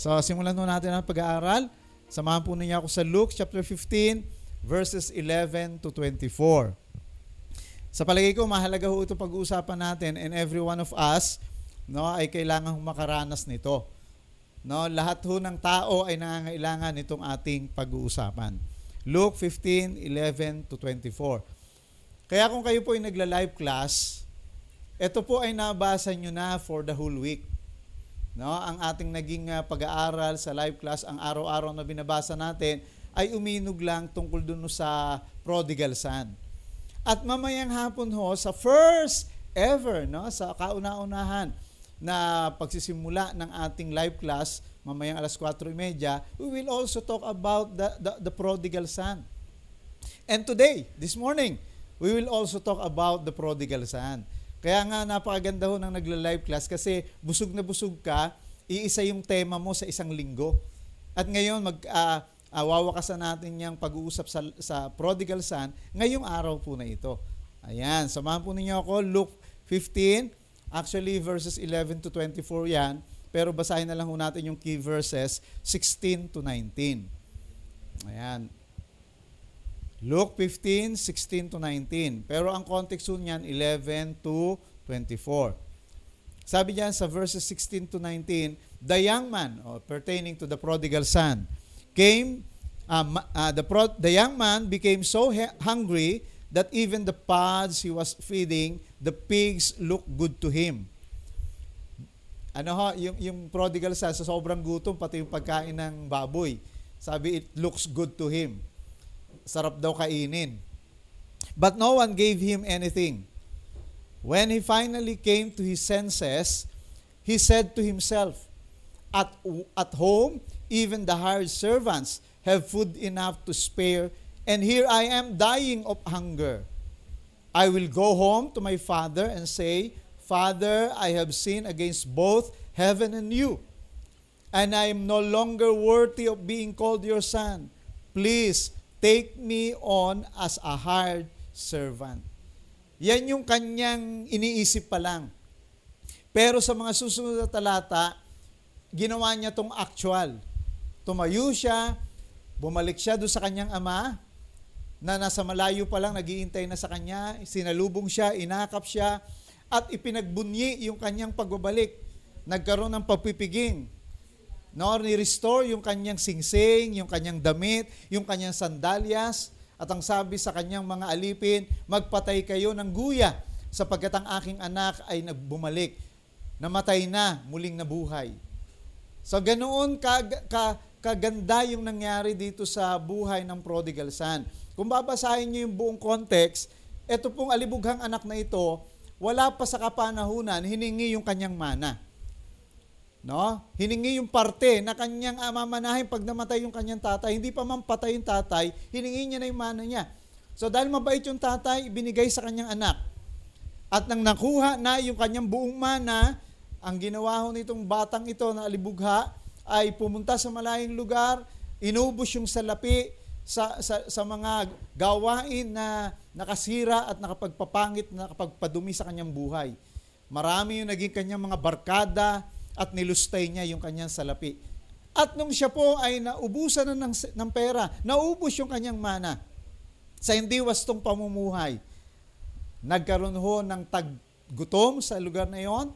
So, simulan po natin ang pag-aaral. Samahan po ninyo ako sa Luke chapter 15, verses 11 to 24. Sa palagay ko, mahalaga ho ito pag-uusapan natin and every one of us no, ay kailangan makaranas nito. No, lahat ho ng tao ay nangangailangan nitong ating pag-uusapan. Luke 15, 11 to 24. Kaya kung kayo po ay nagla-live class, ito po ay nabasa nyo na for the whole week. No, ang ating naging uh, pag-aaral sa live class, ang araw-araw na binabasa natin ay uminog lang tungkol dun sa prodigal son. At mamayang hapon ho, sa first ever, no, sa kauna-unahan na pagsisimula ng ating live class, mamayang alas 4.30, we will also talk about the, the, the prodigal son. And today, this morning, we will also talk about the prodigal son. Kaya nga napakaganda ho ng nagla-live class kasi busog na busog ka, iisa yung tema mo sa isang linggo. At ngayon mag uh, uh, natin yung pag-uusap sa, sa prodigal son ngayong araw po na ito. Ayan, samahan po ninyo ako, Luke 15, actually verses 11 to 24 yan, pero basahin na lang ho natin yung key verses 16 to 19. Ayan. Luke 15, 16 to 19. Pero ang context niyan, 11 to 24. Sabi diyan sa verses 16 to 19, the young man, or pertaining to the prodigal son, came um, uh, the, pro- the young man became so he- hungry that even the pods he was feeding, the pigs looked good to him. Ano ho, yung, yung prodigal son, sa sobrang gutom, pati yung pagkain ng baboy. Sabi, it looks good to him. Sarap daw kainin. But no one gave him anything. When he finally came to his senses, he said to himself, At, at home, even the hired servants have food enough to spare, and here I am dying of hunger. I will go home to my father and say, Father, I have sinned against both heaven and you, and I am no longer worthy of being called your son. Please take me on as a hired servant. Yan yung kanyang iniisip pa lang. Pero sa mga susunod na talata, ginawa niya tong actual. Tumayo siya, Bumalik siya doon sa kanyang ama na nasa malayo pa lang nagiintay na sa kanya, sinalubong siya, inakap siya, at ipinagbunyi yung kanyang pagbabalik. Nagkaroon ng pagpipiging. No, ni-restore yung kanyang singsing, yung kanyang damit, yung kanyang sandalyas, at ang sabi sa kanyang mga alipin, magpatay kayo ng guya, sapagkat ang aking anak ay nagbumalik. Namatay na, muling nabuhay. So ganoon ka, ka kaganda yung nangyari dito sa buhay ng prodigal son. Kung babasahin niyo yung buong context, ito pong alibughang anak na ito, wala pa sa kapanahunan, hiningi yung kanyang mana. No? Hiningi yung parte na kanyang mamanahin pag namatay yung kanyang tatay. Hindi pa man yung tatay, hiningi niya na yung mana niya. So dahil mabait yung tatay, ibinigay sa kanyang anak. At nang nakuha na yung kanyang buong mana, ang ginawa ho nitong batang ito na alibugha, ay pumunta sa malayong lugar, inubos yung salapi sa, sa, sa mga gawain na nakasira at nakapagpapangit, nakapagpadumi sa kanyang buhay. Marami yung naging kanyang mga barkada at nilustay niya yung kanyang salapi. At nung siya po ay naubusan na ng, ng pera, naubos yung kanyang mana sa hindi wastong pamumuhay. Nagkaroon ho ng taggutom sa lugar na yon.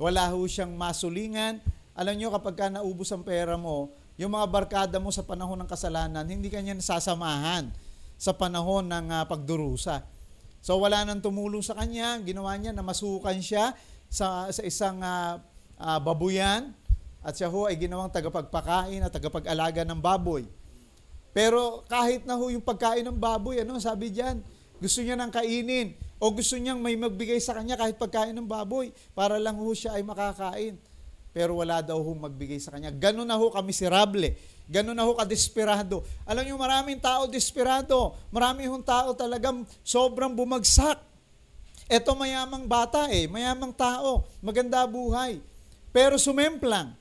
Wala ho siyang masulingan alam nyo, kapag ka naubos ang pera mo, yung mga barkada mo sa panahon ng kasalanan, hindi kanya nasasamahan sa panahon ng uh, pagdurusa. So wala nang tumulong sa kanya, ginawa niya na masukan siya sa, sa isang uh, uh, babuyan at siya ho ay ginawang tagapagpakain at tagapag-alaga ng baboy. Pero kahit na ho yung pagkain ng baboy, ano sabi diyan? Gusto niya nang kainin o gusto niyang may magbigay sa kanya kahit pagkain ng baboy para lang ho siya ay makakain pero wala daw hong magbigay sa kanya. Ganun na ho kamiserable. Ganun na ho kadesperado. Alam niyo, maraming tao desperado. Maraming hong tao talagang sobrang bumagsak. Ito mayamang bata eh, mayamang tao, maganda buhay. Pero sumemplang.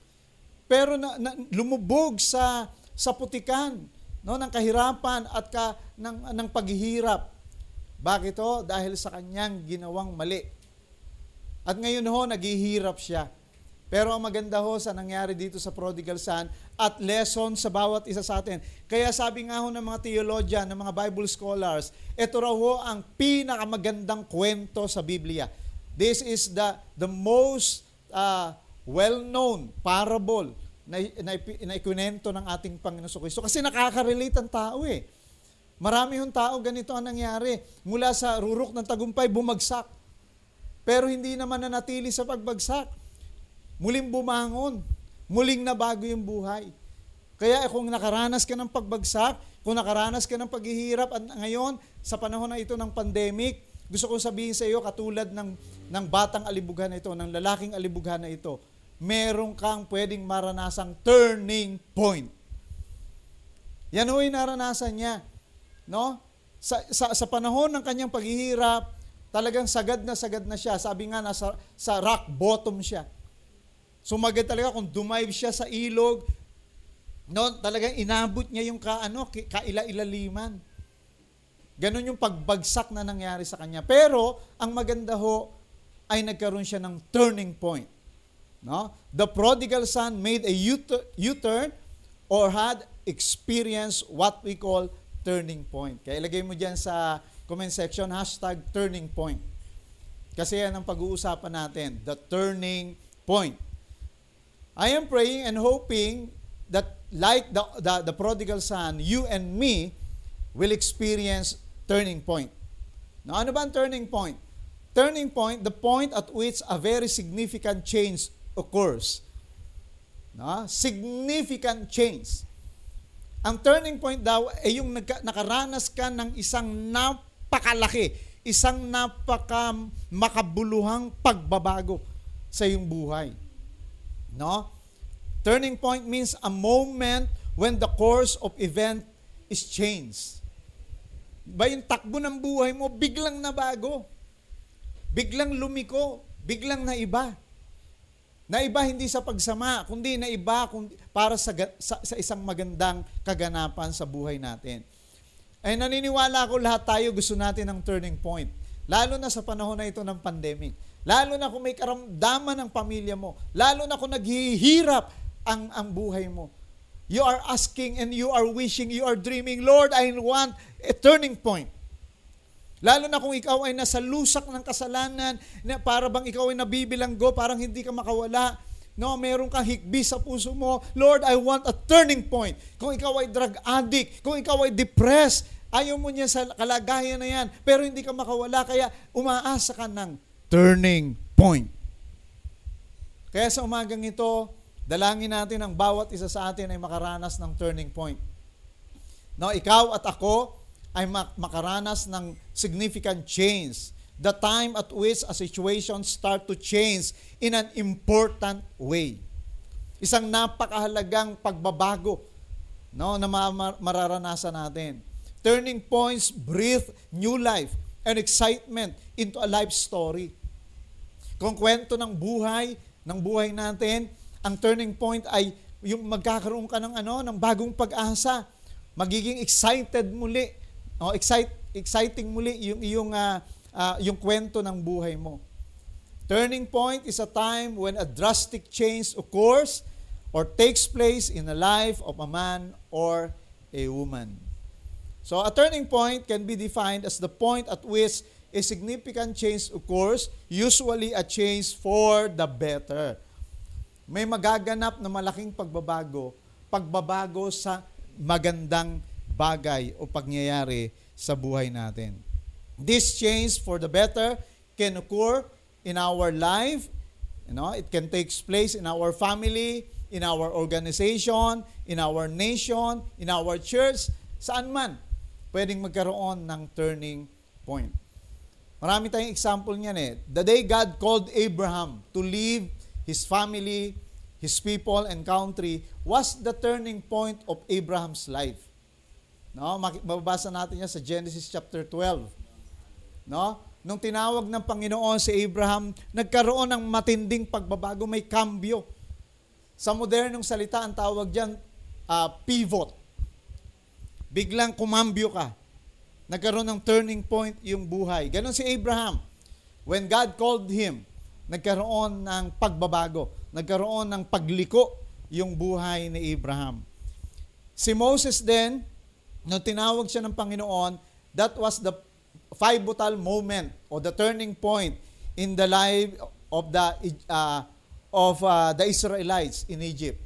Pero na, na, lumubog sa sa putikan no ng kahirapan at ka ng ng paghihirap. Bakit to? Dahil sa kanyang ginawang mali. At ngayon ho naghihirap siya Pero ang maganda ho sa nangyari dito sa prodigal son at lesson sa bawat isa sa atin. Kaya sabi nga ho ng mga theologian, ng mga Bible scholars, ito raw ho ang pinakamagandang kwento sa Biblia. This is the the most uh, well-known parable na, na, na ikunento ng ating Panginoon Kristo. Kasi nakaka-relate ang tao eh. Marami yung tao ganito ang nangyari. Mula sa rurok ng tagumpay, bumagsak. Pero hindi naman nanatili sa pagbagsak muling bumangon, muling nabago yung buhay. Kaya kung nakaranas ka ng pagbagsak, kung nakaranas ka ng paghihirap at ngayon, sa panahon na ito ng pandemic, gusto ko sabihin sa iyo, katulad ng, ng batang alibughan na ito, ng lalaking alibughan na ito, meron kang pwedeng maranasang turning point. Yan ho naranasan niya. No? Sa, sa, sa panahon ng kanyang paghihirap, talagang sagad na sagad na siya. Sabi nga, nasa, sa rock bottom siya. Sumagat talaga kung dumive siya sa ilog, no, talagang inabot niya yung ka, ano, kaila-ilaliman. Ganon yung pagbagsak na nangyari sa kanya. Pero, ang maganda ho, ay nagkaroon siya ng turning point. No? The prodigal son made a U-turn or had experienced what we call turning point. Kaya ilagay mo dyan sa comment section, hashtag turning point. Kasi yan ang pag-uusapan natin, the turning point. I am praying and hoping that like the, the, the prodigal son, you and me will experience turning point. Now, ano ba ang turning point? Turning point, the point at which a very significant change occurs. No? Significant change. Ang turning point daw ay yung nakaranas ka ng isang napakalaki, isang napaka makabuluhang pagbabago sa iyong buhay. No? Turning point means a moment when the course of event is changed. Ba yung takbo ng buhay mo, biglang nabago. Biglang lumiko. Biglang naiba. Naiba hindi sa pagsama, kundi naiba kundi para sa, sa, sa isang magandang kaganapan sa buhay natin. Ay naniniwala ako lahat tayo gusto natin ng turning point. Lalo na sa panahon na ito ng pandemic. Lalo na kung may karamdaman ng pamilya mo. Lalo na kung naghihirap ang, ang buhay mo. You are asking and you are wishing, you are dreaming, Lord, I want a turning point. Lalo na kung ikaw ay nasa lusak ng kasalanan, na para bang ikaw ay nabibilanggo, parang hindi ka makawala. No, meron kang hikbi sa puso mo. Lord, I want a turning point. Kung ikaw ay drug addict, kung ikaw ay depressed, ayaw mo niya sa kalagayan na yan, pero hindi ka makawala, kaya umaasa ka ng turning point. Kaya sa umagang ito, dalangin natin ang bawat isa sa atin ay makaranas ng turning point. No, ikaw at ako ay makaranas ng significant change. The time at which a situation start to change in an important way. Isang napakahalagang pagbabago no, na mararanasan natin. Turning points breathe new life and excitement into a life story. Kung kwento ng buhay, ng buhay natin, ang turning point ay yung magkakaroon ka ng ano, ng bagong pag-asa. Magiging excited muli. Oh, excite, exciting muli yung yung uh, uh, yung kwento ng buhay mo. Turning point is a time when a drastic change occurs or takes place in the life of a man or a woman. So a turning point can be defined as the point at which a significant change occurs, usually a change for the better. May magaganap na malaking pagbabago, pagbabago sa magandang bagay o pagyayari sa buhay natin. This change for the better can occur in our life, you know, it can take place in our family, in our organization, in our nation, in our church, saan man pwedeng magkaroon ng turning point. Marami tayong example niyan eh. The day God called Abraham to leave his family, his people, and country was the turning point of Abraham's life. No, mababasa natin yan sa Genesis chapter 12. No? Nung tinawag ng Panginoon si Abraham, nagkaroon ng matinding pagbabago, may kambyo. Sa modernong salita, ang tawag diyan uh, pivot. Biglang kumambyo ka nagkaroon ng turning point yung buhay. Ganon si Abraham. When God called him, nagkaroon ng pagbabago. nagkaroon ng pagliko yung buhay ni Abraham. Si Moses din, nung tinawag siya ng Panginoon, that was the pivotal moment or the turning point in the life of the uh, of uh, the Israelites in Egypt.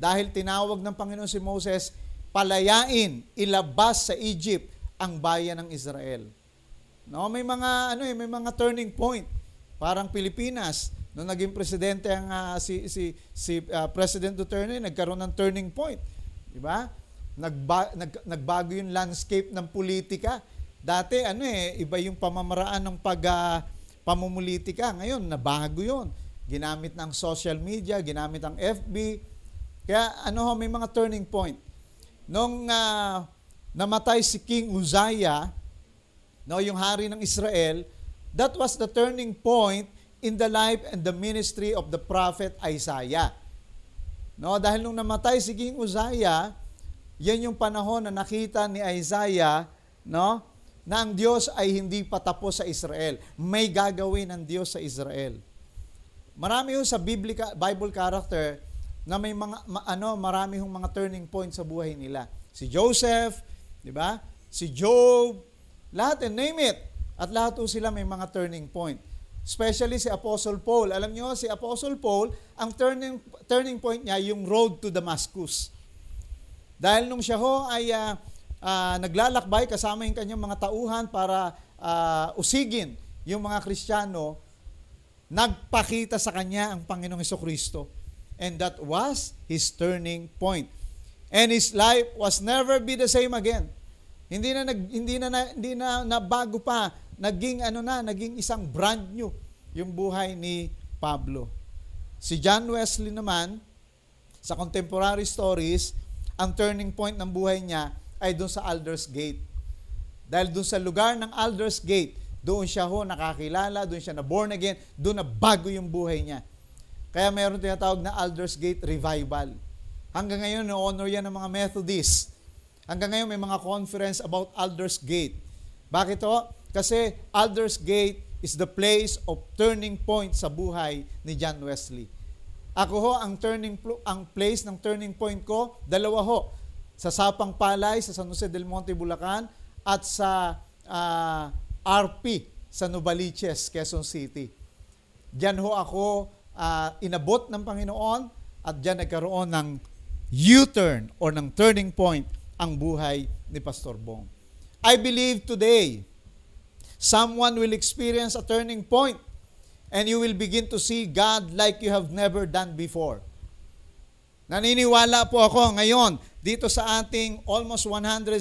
Dahil tinawag ng Panginoon si Moses, palayain, ilabas sa Egypt ang bayan ng Israel. No, may mga ano eh, may mga turning point. Parang Pilipinas, nung naging presidente ang uh, si si si uh, President Duterte, nagkaroon ng turning point, 'di ba? Nagba, nag, nagbago yung landscape ng politika. Dati ano eh, iba yung pamamaraan ng pag uh, pamumulitika. Ngayon, nabago 'yon. Ginamit ng social media, ginamit ang FB, kaya ano ho, may mga turning point. Nung uh, namatay si King Uzziah, no, yung hari ng Israel, that was the turning point in the life and the ministry of the prophet Isaiah. No, dahil nung namatay si King Uzziah, yan yung panahon na nakita ni Isaiah, no, na ang Diyos ay hindi patapos sa Israel. May gagawin ng Diyos sa Israel. Marami ho sa Biblica, Bible character na may mga ma, ano marami hong mga turning point sa buhay nila. Si Joseph, 'di ba? Si Job, lahat and name it. At lahat po sila may mga turning point. Especially si Apostle Paul. Alam niyo si Apostle Paul, ang turning turning point niya yung road to Damascus. Dahil nung siya ho ay uh, uh, naglalakbay kasama yung kanyang mga tauhan para uh, usigin yung mga Kristiyano, nagpakita sa kanya ang Panginoong Kristo and that was his turning point. And his life was never be the same again. Hindi na nag, hindi na, na hindi na, na bago pa naging ano na, naging isang brand new yung buhay ni Pablo. Si John Wesley naman sa contemporary stories, ang turning point ng buhay niya ay doon sa Alders Gate. Dahil doon sa lugar ng Alders Gate, doon siya ho nakakilala, doon siya na born again, doon na bago yung buhay niya. Kaya meron tinatawag na Aldersgate Revival. Hanggang ngayon, no-honor yan ng mga Methodists. Hanggang ngayon, may mga conference about Aldersgate. Bakit to? Kasi Aldersgate is the place of turning point sa buhay ni John Wesley. Ako ho, ang turning ang place ng turning point ko, dalawa ho. Sa Sapang Palay, sa San Jose del Monte, Bulacan, at sa uh, ah, RP sa Novaliches, Quezon City. Diyan ho ako uh, inabot ng Panginoon at diyan nagkaroon ng U-turn or ng turning point ang buhay ni Pastor Bong. I believe today, someone will experience a turning point and you will begin to see God like you have never done before. Naniniwala po ako ngayon dito sa ating almost 160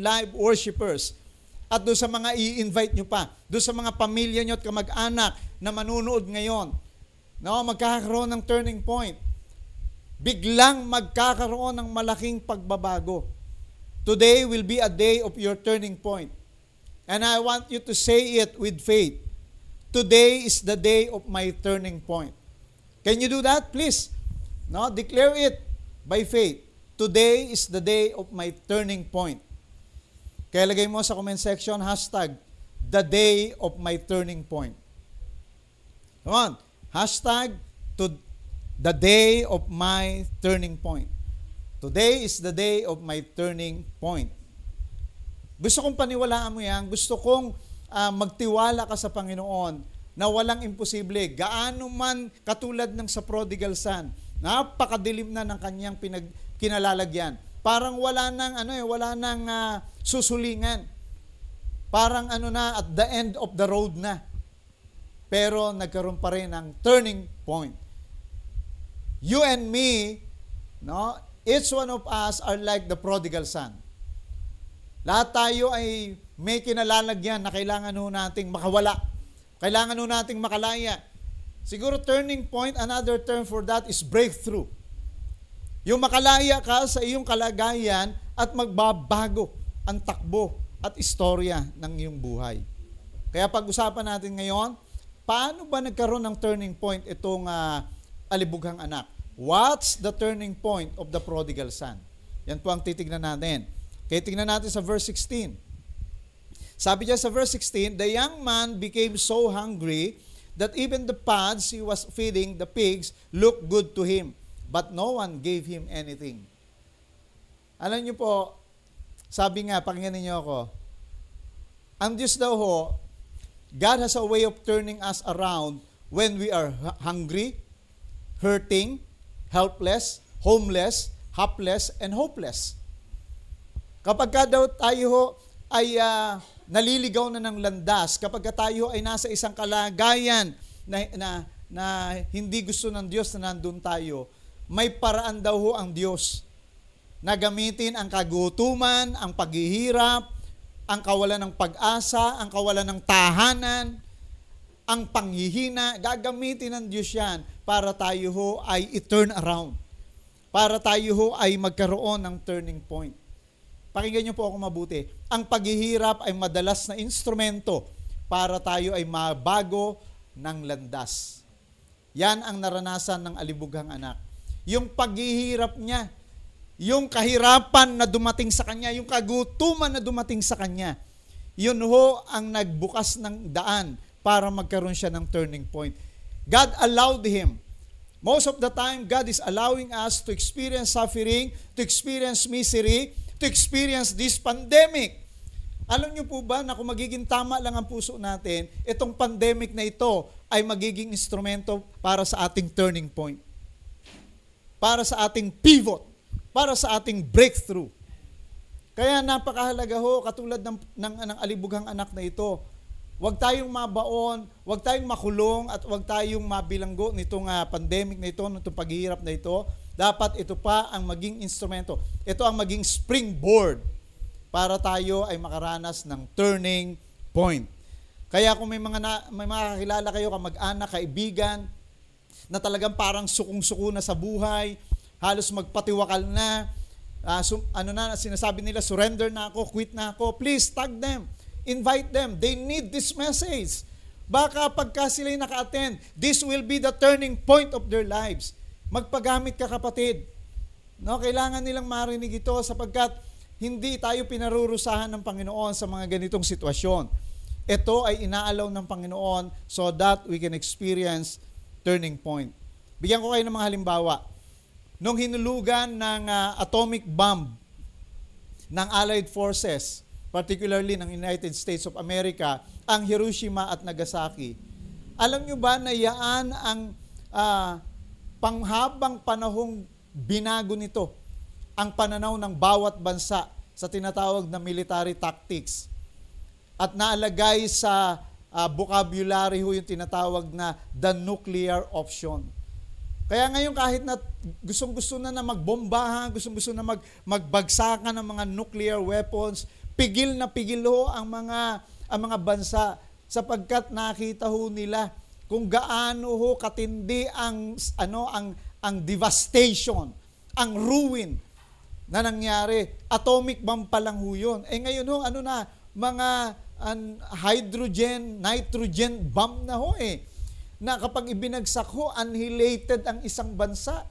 live worshipers at doon sa mga i-invite nyo pa, doon sa mga pamilya nyo at kamag-anak na manunood ngayon, No, magkakaroon ng turning point. Biglang magkakaroon ng malaking pagbabago. Today will be a day of your turning point. And I want you to say it with faith. Today is the day of my turning point. Can you do that, please? No, declare it by faith. Today is the day of my turning point. Kaya lagay mo sa comment section, hashtag, the day of my turning point. Come on. Hashtag to the day of my turning point. Today is the day of my turning point. Gusto kong paniwalaan mo yan. Gusto kong uh, magtiwala ka sa Panginoon na walang imposible. Gaano man katulad ng sa prodigal son, napakadilim na ng kanyang pinag, kinalalagyan. Parang wala nang ano eh, wala nang uh, susulingan. Parang ano na at the end of the road na pero nagkaroon pa rin ng turning point. You and me, no, each one of us are like the prodigal son. Lahat tayo ay may kinalalagyan na kailangan ho nating makawala. Kailangan ho nating makalaya. Siguro turning point, another term for that is breakthrough. Yung makalaya ka sa iyong kalagayan at magbabago ang takbo at istorya ng iyong buhay. Kaya pag-usapan natin ngayon, Paano ba nagkaroon ng turning point itong uh, alibughang anak? What's the turning point of the prodigal son? Yan po ang titignan natin. Kaya tignan natin sa verse 16. Sabi niya sa verse 16, The young man became so hungry that even the pods he was feeding the pigs looked good to him, but no one gave him anything. Alam niyo po, sabi nga, pakinggan niyo ako, ang Diyos daw ho, God has a way of turning us around when we are hungry, hurting, helpless, homeless, hapless, and hopeless. Kapag ka daw tayo ho ay uh, naliligaw na ng landas, kapag tayo ay nasa isang kalagayan na, na, na hindi gusto ng Diyos na nandun tayo, may paraan daw ho ang Diyos na gamitin ang kagutuman, ang paghihirap, ang kawalan ng pag-asa, ang kawalan ng tahanan, ang panghihina, gagamitin ng Diyos yan para tayo ho ay i-turn around. Para tayo ho ay magkaroon ng turning point. Pakinggan niyo po ako mabuti. Ang paghihirap ay madalas na instrumento para tayo ay mabago ng landas. Yan ang naranasan ng alibughang anak. Yung paghihirap niya, yung kahirapan na dumating sa kanya, yung kagutuman na dumating sa kanya, yun ho ang nagbukas ng daan para magkaroon siya ng turning point. God allowed him. Most of the time, God is allowing us to experience suffering, to experience misery, to experience this pandemic. Alam niyo po ba na kung magiging tama lang ang puso natin, itong pandemic na ito ay magiging instrumento para sa ating turning point. Para sa ating pivot. Para sa ating breakthrough. Kaya napakahalaga ho, katulad ng, ng, ng alibughang anak na ito, Huwag tayong mabaon, huwag tayong makulong at huwag tayong mabilanggo nitong uh, pandemic na ito, nitong paghihirap na ito. Dapat ito pa ang maging instrumento. Ito ang maging springboard para tayo ay makaranas ng turning point. Kaya kung may mga na, may mga kakilala kayo, kamag-anak, kaibigan, na talagang parang sukong-suko na sa buhay, halos magpatiwakal na, uh, sum, ano na, sinasabi nila, surrender na ako, quit na ako, please tag them Invite them. They need this message. Baka pagka sila'y naka-attend, this will be the turning point of their lives. Magpagamit ka kapatid. No, kailangan nilang marinig ito sapagkat hindi tayo pinarurusahan ng Panginoon sa mga ganitong sitwasyon. Ito ay inaalaw ng Panginoon so that we can experience turning point. Bigyan ko kayo ng mga halimbawa. Nung hinulugan ng uh, atomic bomb ng Allied Forces, particularly ng United States of America, ang Hiroshima at Nagasaki. Alam nyo ba na yaan ang uh, panghabang panahong binago nito ang pananaw ng bawat bansa sa tinatawag na military tactics at naalagay sa uh, vocabulary ho yung tinatawag na the nuclear option. Kaya ngayon kahit na gustong-gusto na na magbombahan, gustong-gusto na mag, magbagsakan ng mga nuclear weapons, Pigil na pigil ho ang mga ang mga bansa sapagkat nakita ho nila kung gaano ho katindi ang ano ang ang devastation, ang ruin na nangyari. Atomic bomb pa lang ho yun. Eh ngayon ho, ano na, mga an, hydrogen, nitrogen bomb na ho eh. Na kapag ibinagsak ho, annihilated ang isang bansa.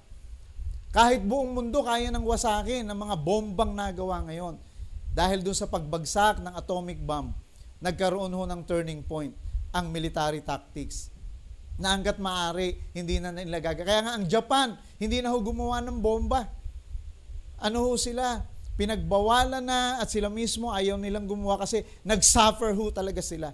Kahit buong mundo kaya nang wasakin ng mga bombang nagawa ngayon. Dahil doon sa pagbagsak ng atomic bomb, nagkaroon ho ng turning point ang military tactics na hanggat maaari, hindi na nila gagawin. Kaya nga ang Japan, hindi na ho gumawa ng bomba. Ano ho sila? Pinagbawalan na at sila mismo ayaw nilang gumawa kasi nag-suffer ho talaga sila.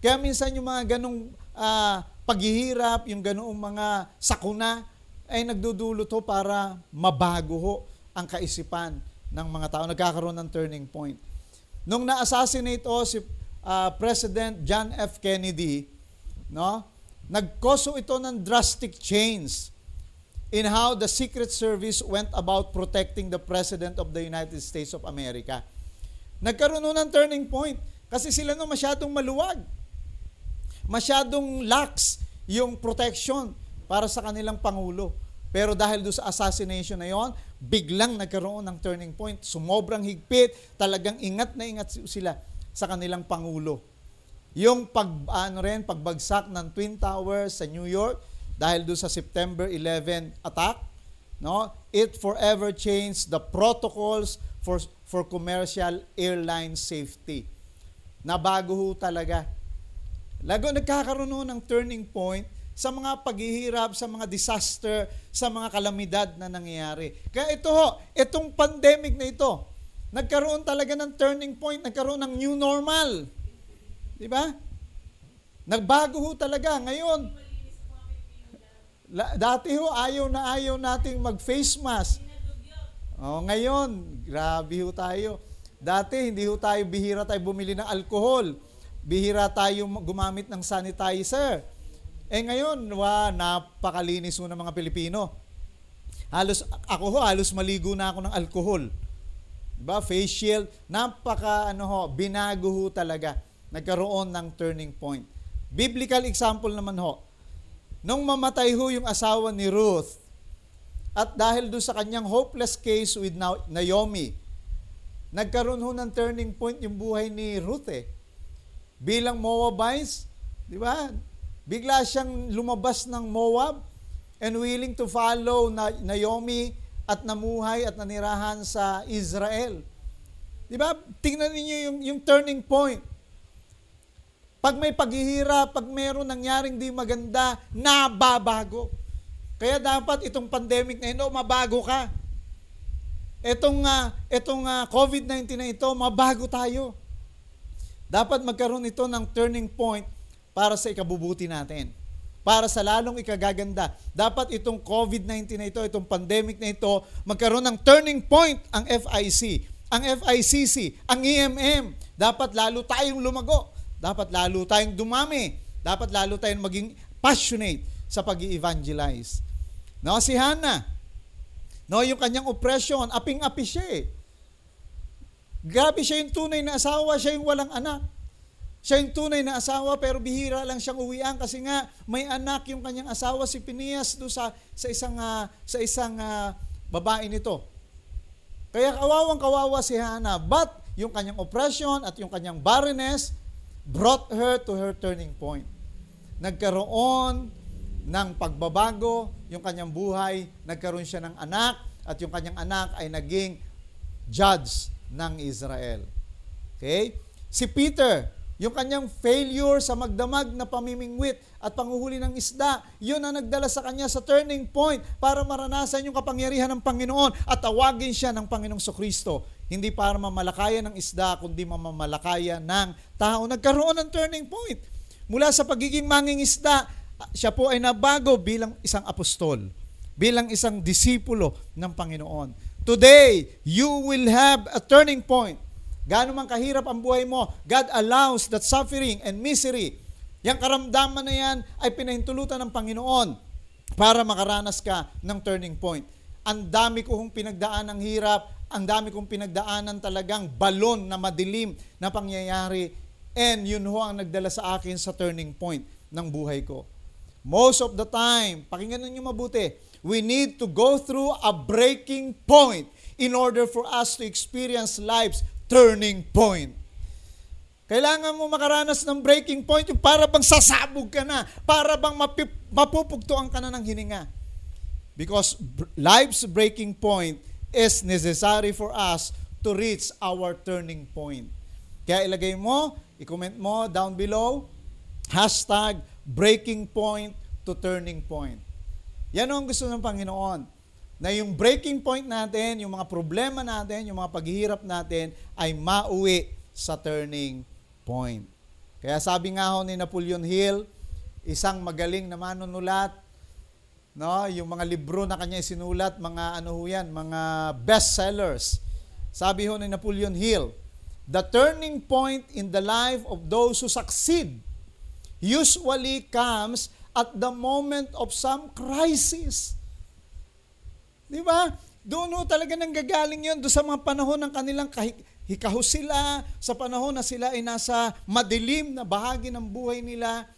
Kaya minsan yung mga ganong uh, paghihirap, yung ganong mga sakuna, ay nagdudulot ho para mabago ho ang kaisipan ng mga tao. Nagkakaroon ng turning point. Nung na-assassinate o si uh, President John F. Kennedy, no, nagkoso ito ng drastic change in how the Secret Service went about protecting the President of the United States of America. Nagkaroon ng turning point kasi sila no masyadong maluwag. Masyadong lax yung protection para sa kanilang pangulo. Pero dahil do sa assassination na yon, biglang nagkaroon ng turning point. Sumobrang higpit, talagang ingat na ingat sila sa kanilang pangulo. Yung pag ano rin pagbagsak ng Twin Towers sa New York dahil do sa September 11 attack, no? It forever changed the protocols for for commercial airline safety. Nabago talaga Lago nagkakaroon ng turning point sa mga paghihirap, sa mga disaster, sa mga kalamidad na nangyayari. Kaya ito ho, itong pandemic na ito, nagkaroon talaga ng turning point, nagkaroon ng new normal. Di ba? Nagbago ho talaga. Ngayon, dati ho, ayaw na ayaw nating mag-face mask. Oh, ngayon, grabe ho tayo. Dati, hindi ho tayo bihira tayo bumili ng alcohol. Bihira tayo gumamit ng sanitizer. Eh ngayon, wa, napakalinis mo ng mga Pilipino. Halos, ako ho, halos maligo na ako ng alcohol. Diba? Facial, napaka, ano ho, binago ho talaga. Nagkaroon ng turning point. Biblical example naman ho. Nung mamatay ho yung asawa ni Ruth, at dahil doon sa kanyang hopeless case with Naomi, nagkaroon ho ng turning point yung buhay ni Ruth eh. Bilang Moabites, di ba? Bigla siyang lumabas ng Moab and willing to follow na Naomi at namuhay at nanirahan sa Israel. Di ba? Tingnan niyo yung, yung turning point. Pag may paghihirap, pag meron nangyaring di maganda, nababago. Kaya dapat itong pandemic na ito, mabago ka. Itong, uh, itong uh, COVID-19 na ito, mabago tayo. Dapat magkaroon ito ng turning point para sa ikabubuti natin. Para sa lalong ikagaganda. Dapat itong COVID-19 na ito, itong pandemic na ito, magkaroon ng turning point ang FIC, ang FICC, ang EMM. Dapat lalo tayong lumago. Dapat lalo tayong dumami. Dapat lalo tayong maging passionate sa pag evangelize No, si Hannah, no, yung kanyang oppression, aping-api siya eh. Grabe siya yung tunay na asawa, siya yung walang anak. Siya yung tunay na asawa pero bihira lang siyang uwian kasi nga may anak yung kanyang asawa si Pinias do sa sa isang uh, sa isang uh, babae nito. Kaya kawawang kawawa si Hannah but yung kanyang oppression at yung kanyang barrenness brought her to her turning point. Nagkaroon ng pagbabago yung kanyang buhay, nagkaroon siya ng anak at yung kanyang anak ay naging judge ng Israel. Okay? Si Peter, yung kanyang failure sa magdamag na pamimingwit at panguhuli ng isda, yun ang nagdala sa kanya sa turning point para maranasan yung kapangyarihan ng Panginoon at tawagin siya ng Panginoong Kristo. Hindi para mamalakayan ng isda, kundi mamamalakayan ng tao. Nagkaroon ng turning point. Mula sa pagiging manging isda, siya po ay nabago bilang isang apostol, bilang isang disipulo ng Panginoon. Today, you will have a turning point Gaano man kahirap ang buhay mo, God allows that suffering and misery. Yang karamdaman na yan ay pinahintulutan ng Panginoon para makaranas ka ng turning point. Ang dami kong pinagdaan ng hirap, ang dami kong pinagdaanan talagang balon na madilim na pangyayari and yun ho ang nagdala sa akin sa turning point ng buhay ko. Most of the time, pakinggan ninyo mabuti, we need to go through a breaking point in order for us to experience life's turning point. Kailangan mo makaranas ng breaking point, yung para bang sasabog ka na, para bang mapip, mapupugtuan ka na ng hininga. Because life's breaking point is necessary for us to reach our turning point. Kaya ilagay mo, i-comment mo down below, hashtag breaking point to turning point. Yan ang gusto ng Panginoon na yung breaking point natin, yung mga problema natin, yung mga paghihirap natin ay mauwi sa turning point. Kaya sabi nga ho ni Napoleon Hill, isang magaling na manunulat, no, yung mga libro na kanya isinulat, mga ano ho yan, mga bestsellers. Sabi ho ni Napoleon Hill, the turning point in the life of those who succeed usually comes at the moment of some crisis Di ba? Doon ho talaga nang gagaling yun, doon sa mga panahon ng kanilang hikaho sila, sa panahon na sila ay nasa madilim na bahagi ng buhay nila,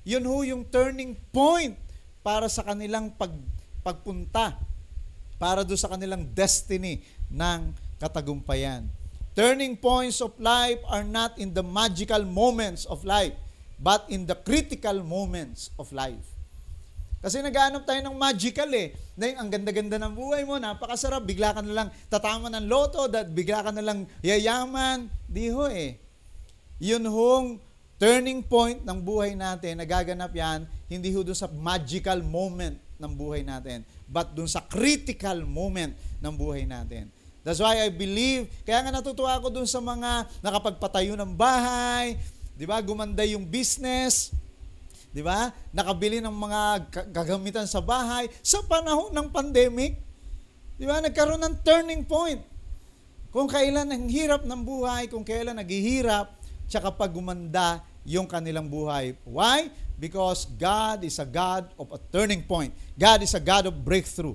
yun ho yung turning point para sa kanilang pag, pagpunta, para doon sa kanilang destiny ng katagumpayan. Turning points of life are not in the magical moments of life, but in the critical moments of life. Kasi naghahanap tayo ng magical eh. Na yung ang ganda-ganda ng buhay mo, napakasarap, bigla ka na lang tatama ng loto, that bigla ka na lang yayaman. Di ho eh. Yun hong turning point ng buhay natin, nagaganap yan, hindi ho dun sa magical moment ng buhay natin, but dun sa critical moment ng buhay natin. That's why I believe, kaya nga natutuwa ako dun sa mga nakapagpatayo ng bahay, di ba, gumanda yung business, di ba, nakabili ng mga gagamitan sa bahay, sa panahon ng pandemic, di ba, nagkaroon ng turning point. Kung kailan ang hirap ng buhay, kung kailan naghihirap, tsaka pag gumanda yung kanilang buhay. Why? Because God is a God of a turning point. God is a God of breakthrough.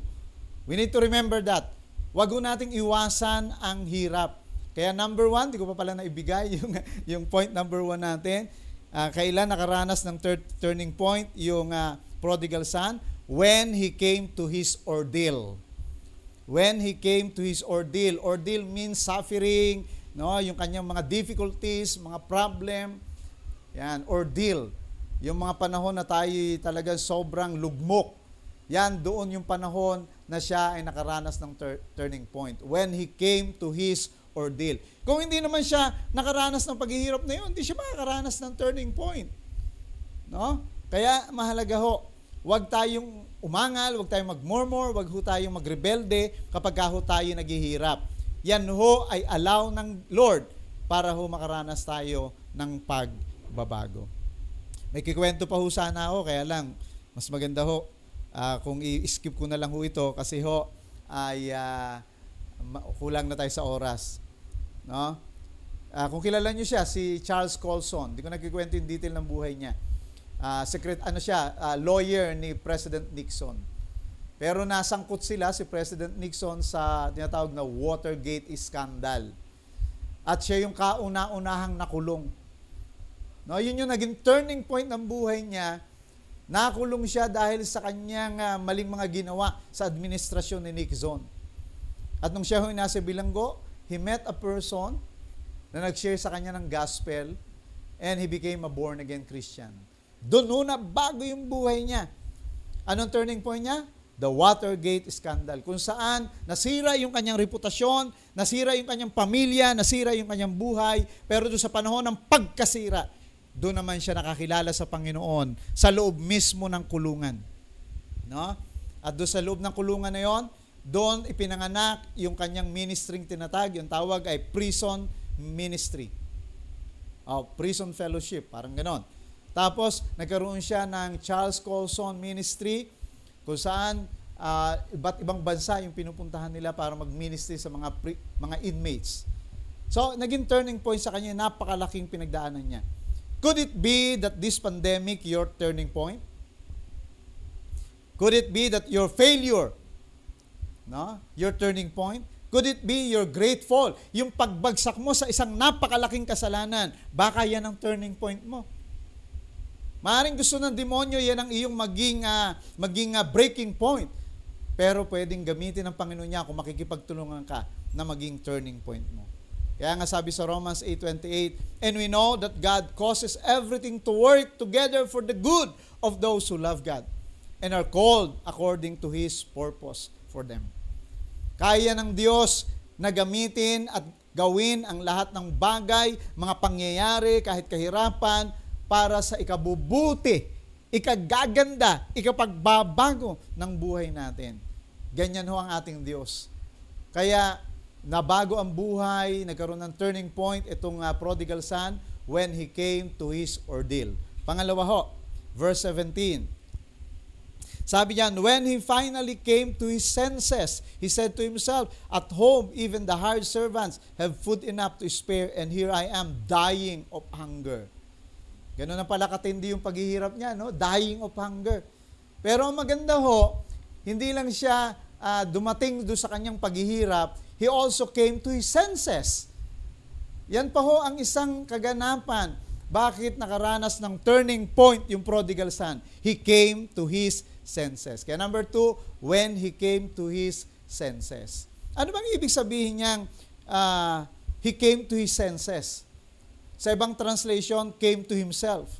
We need to remember that. Huwag nating iwasan ang hirap. Kaya number one, di ko pa pala naibigay yung, yung point number one natin. Uh, kailan nakaranas ng third turning point yung uh, prodigal son? When he came to his ordeal. When he came to his ordeal. Ordeal means suffering, no? yung kanyang mga difficulties, mga problem. Yan, ordeal. Yung mga panahon na tayo talagang sobrang lugmok. Yan, doon yung panahon na siya ay nakaranas ng tur- turning point. When he came to his ordeal. Kung hindi naman siya nakaranas ng paghihirap na yun, hindi siya makakaranas ng turning point. No? Kaya mahalaga ho, huwag tayong umangal, huwag tayong magmurmur, huwag ho tayong magrebelde kapag ho tayo naghihirap. Yan ho ay allow ng Lord para ho makaranas tayo ng pagbabago. May kikwento pa ho sana ako, kaya lang, mas maganda ho, uh, kung i-skip ko na lang ho ito kasi ho ay uh, kulang na tayo sa oras. No? Uh, kung kilala niyo siya, si Charles Colson, hindi ko nagkikwento yung detail ng buhay niya. Uh, secret, ano siya, uh, lawyer ni President Nixon. Pero nasangkot sila, si President Nixon, sa tinatawag na Watergate scandal. At siya yung kauna-unahang nakulong. No, yun yung naging turning point ng buhay niya Nakulong siya dahil sa kanyang uh, maling mga ginawa sa administrasyon ni Nixon. At nung siya ho'y nasa bilanggo, he met a person na nag-share sa kanya ng gospel and he became a born-again Christian. Doon na bago yung buhay niya. Anong turning point niya? The Watergate scandal. Kung saan nasira yung kanyang reputasyon, nasira yung kanyang pamilya, nasira yung kanyang buhay, pero doon sa panahon ng pagkasira, doon naman siya nakakilala sa Panginoon sa loob mismo ng kulungan. No? At doon sa loob ng kulungan na yon, doon ipinanganak yung kanyang ministering tinatag, yung tawag ay prison ministry. O, prison fellowship, parang ganon. Tapos, nagkaroon siya ng Charles Colson Ministry, kung saan uh, iba't ibang bansa yung pinupuntahan nila para mag-ministry sa mga pre, mga inmates. So, naging turning point sa kanya, napakalaking pinagdaanan niya. Could it be that this pandemic your turning point? Could it be that your failure, no, your turning point? Could it be your great fall? Yung pagbagsak mo sa isang napakalaking kasalanan, baka yan ang turning point mo. Maaring gusto ng demonyo, yan ang iyong maging, uh, maging uh, breaking point. Pero pwedeng gamitin ng Panginoon niya kung makikipagtulungan ka na maging turning point mo. Kaya nga sabi sa Romans 8.28, And we know that God causes everything to work together for the good of those who love God and are called according to His purpose for them. Kaya ng Diyos na gamitin at gawin ang lahat ng bagay, mga pangyayari, kahit kahirapan, para sa ikabubuti, ikagaganda, ikapagbabago ng buhay natin. Ganyan ho ang ating Diyos. Kaya nabago ang buhay, nagkaroon ng turning point itong uh, prodigal son when he came to his ordeal. Pangalawa ho, verse 17. Sabi niya, when he finally came to his senses, he said to himself, At home, even the hired servants have food enough to spare, and here I am dying of hunger. Ganun na pala katindi yung paghihirap niya, no? Dying of hunger. Pero ang maganda ho, hindi lang siya uh, dumating do sa kanyang paghihirap, he also came to his senses. Yan pa ho ang isang kaganapan. Bakit nakaranas ng turning point yung prodigal son? He came to his senses. Kaya number two, when he came to his senses. Ano bang ibig sabihin niyang uh, he came to his senses? Sa ibang translation, came to himself.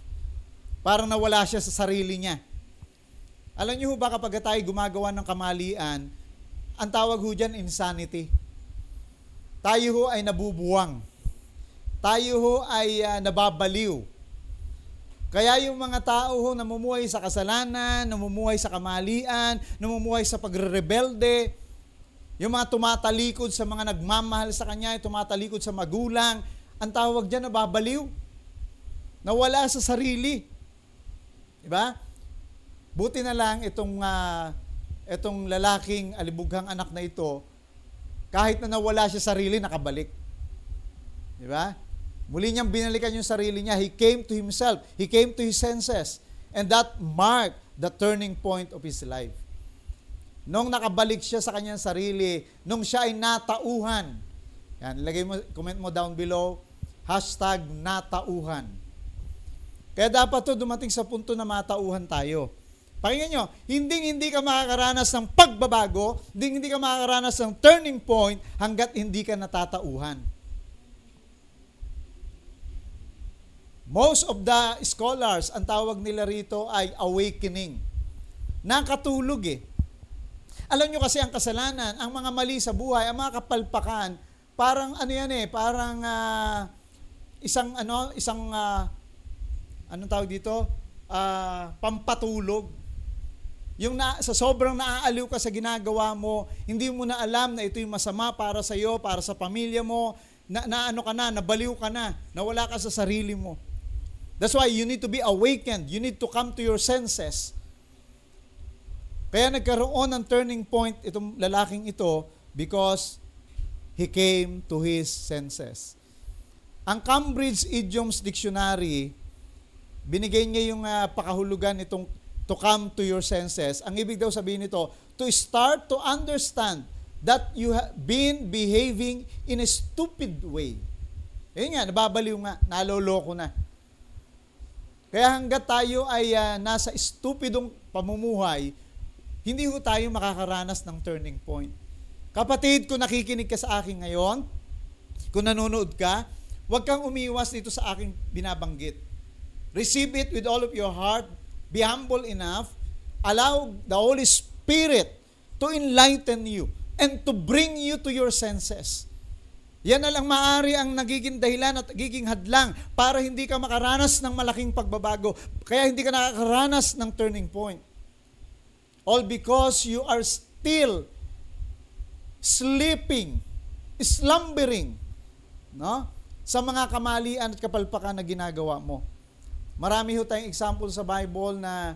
Parang nawala siya sa sarili niya. Alam niyo ba kapag tayo gumagawa ng kamalian, ang tawag ho dyan, insanity. Tayo ho ay nabubuwang. Tayo ho ay uh, nababaliw. Kaya yung mga tao ho namumuhay sa kasalanan, namumuhay sa kamalian, namumuhay sa pagre-rebelde, yung mga tumatalikod sa mga nagmamahal sa kanya, tumatalikod sa magulang, ang tawag dyan na babaliw. Nawala sa sarili. Diba? Buti na lang itong, uh, itong lalaking alibughang anak na ito, kahit na nawala siya sarili, nakabalik. Diba? Muli niyang binalikan yung sarili niya. He came to himself. He came to his senses. And that marked the turning point of his life. Nung nakabalik siya sa kanyang sarili, nung siya ay natauhan. Yan, ilagay mo, comment mo down below, hashtag natauhan. Kaya dapat to dumating sa punto na matauhan tayo. Pakinggan nyo, hindi hindi ka makakaranas ng pagbabago, hindi hindi ka makakaranas ng turning point hanggat hindi ka natatauhan. Most of the scholars, ang tawag nila rito ay awakening. Nakatulog eh. Alam nyo kasi ang kasalanan, ang mga mali sa buhay, ang mga kapalpakan, parang ano yan eh, parang uh, isang ano, isang uh, anong tawag dito? Uh, pampatulog. Yung na, sa sobrang naaaliw ka sa ginagawa mo, hindi mo na alam na ito yung masama para sa iyo, para sa pamilya mo, na, na ano ka na, nabaliw ka na, nawala ka sa sarili mo. That's why you need to be awakened. You need to come to your senses. Kaya nagkaroon ng turning point itong lalaking ito because he came to his senses. Ang Cambridge Idioms Dictionary, binigay niya yung uh, pakahulugan itong to come to your senses. Ang ibig daw sabihin nito, to start to understand that you have been behaving in a stupid way. Ayun nga, nababaliw nga, naloloko na. Kaya hanggat tayo ay uh, nasa estupidong pamumuhay, hindi ho tayo makakaranas ng turning point. Kapatid, kung nakikinig ka sa akin ngayon, kung nanonood ka, huwag kang umiwas dito sa aking binabanggit. Receive it with all of your heart. Be humble enough. Allow the Holy Spirit to enlighten you and to bring you to your senses. Yan na lang maari ang nagiging dahilan at nagiging hadlang para hindi ka makaranas ng malaking pagbabago. Kaya hindi ka nakakaranas ng turning point. All because you are still sleeping, slumbering, no? Sa mga kamalian at kapalpakan na ginagawa mo. Marami ho tayong example sa Bible na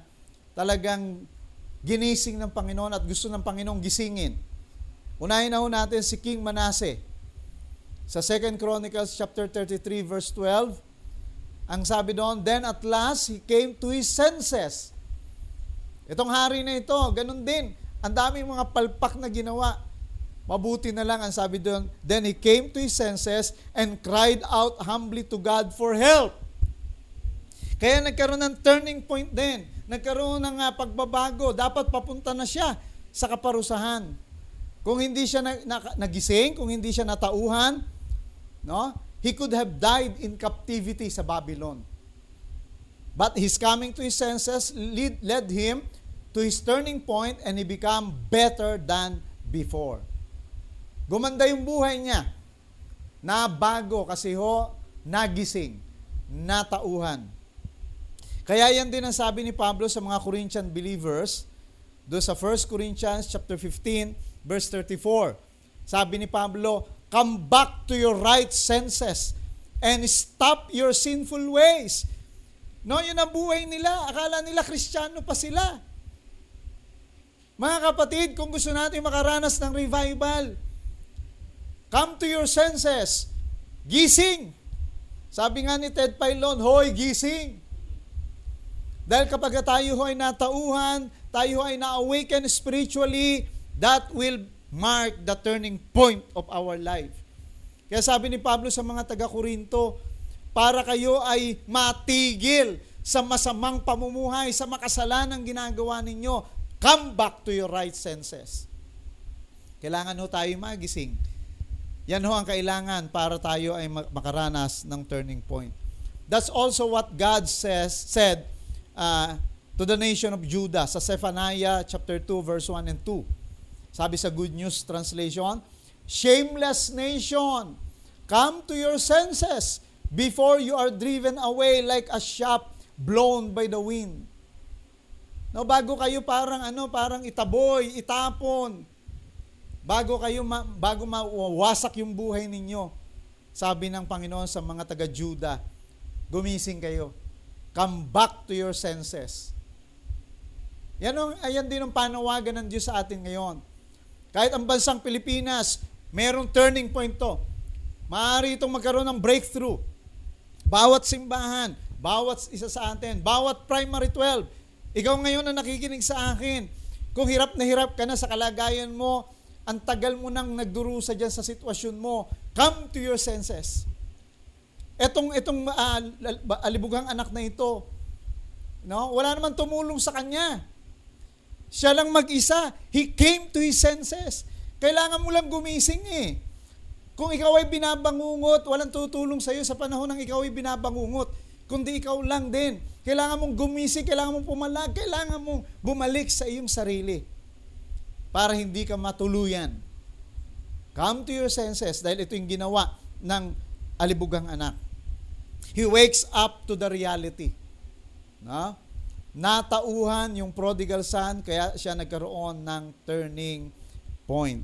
talagang ginising ng Panginoon at gusto ng Panginoong gisingin. Unahin na ho natin si King Manasseh sa 2 Chronicles chapter 33 verse 12, ang sabi doon, Then at last he came to his senses. Itong hari na ito, ganun din. Ang daming mga palpak na ginawa. Mabuti na lang ang sabi doon, Then he came to his senses and cried out humbly to God for help. Kaya nagkaroon ng turning point din. Nagkaroon ng uh, pagbabago. Dapat papunta na siya sa kaparusahan. Kung hindi siya na, na, nagising, kung hindi siya natauhan, no? He could have died in captivity sa Babylon. But his coming to his senses lead, led him to his turning point and he became better than before. Gumanda yung buhay niya. Na bago kasi ho, nagising, natauhan. Kaya yan din ang sabi ni Pablo sa mga Corinthian believers, do sa 1 Corinthians chapter 15 verse 34. Sabi ni Pablo, come back to your right senses and stop your sinful ways. No, yun ang buhay nila. Akala nila kristyano pa sila. Mga kapatid, kung gusto natin makaranas ng revival, come to your senses. Gising. Sabi nga ni Ted Pailon, hoy, gising. Dahil kapag tayo ay natauhan, tayo ay na-awaken spiritually, That will mark the turning point of our life. Kaya sabi ni Pablo sa mga taga-Korinto, para kayo ay matigil sa masamang pamumuhay, sa makasalanang ginagawa ninyo, come back to your right senses. Kailangan ho tayo magising. Yan ho ang kailangan para tayo ay makaranas ng turning point. That's also what God says said uh, to the nation of Judah sa Zephaniah chapter 2 verse 1 and 2. Sabi sa Good News Translation, Shameless nation, come to your senses before you are driven away like a shaft blown by the wind. No, bago kayo parang ano, parang itaboy, itapon. Bago kayo ma, bago mawasak yung buhay ninyo. Sabi ng Panginoon sa mga taga-Juda, gumising kayo. Come back to your senses. Yan ang, ayan din ang panawagan ng Diyos sa atin ngayon. Kahit ang bansang Pilipinas, merong turning point to. Maaari itong magkaroon ng breakthrough. Bawat simbahan, bawat isa sa atin, bawat primary 12, ikaw ngayon na nakikinig sa akin, kung hirap na hirap ka na sa kalagayan mo, ang tagal mo nang nagdurusa dyan sa sitwasyon mo, come to your senses. Etong, etong uh, alibughang anak na ito, no? wala naman tumulong sa kanya. Siya lang mag-isa. He came to his senses. Kailangan mo lang gumising eh. Kung ikaw ay binabangungot, walang tutulong sa iyo sa panahon ng ikaw ay binabangungot. Kundi ikaw lang din. Kailangan mong gumising, kailangan mong pumalag, kailangan mong bumalik sa iyong sarili para hindi ka matuluyan. Come to your senses dahil ito yung ginawa ng alibugang anak. He wakes up to the reality. No? Natauhan yung prodigal son kaya siya nagkaroon ng turning point.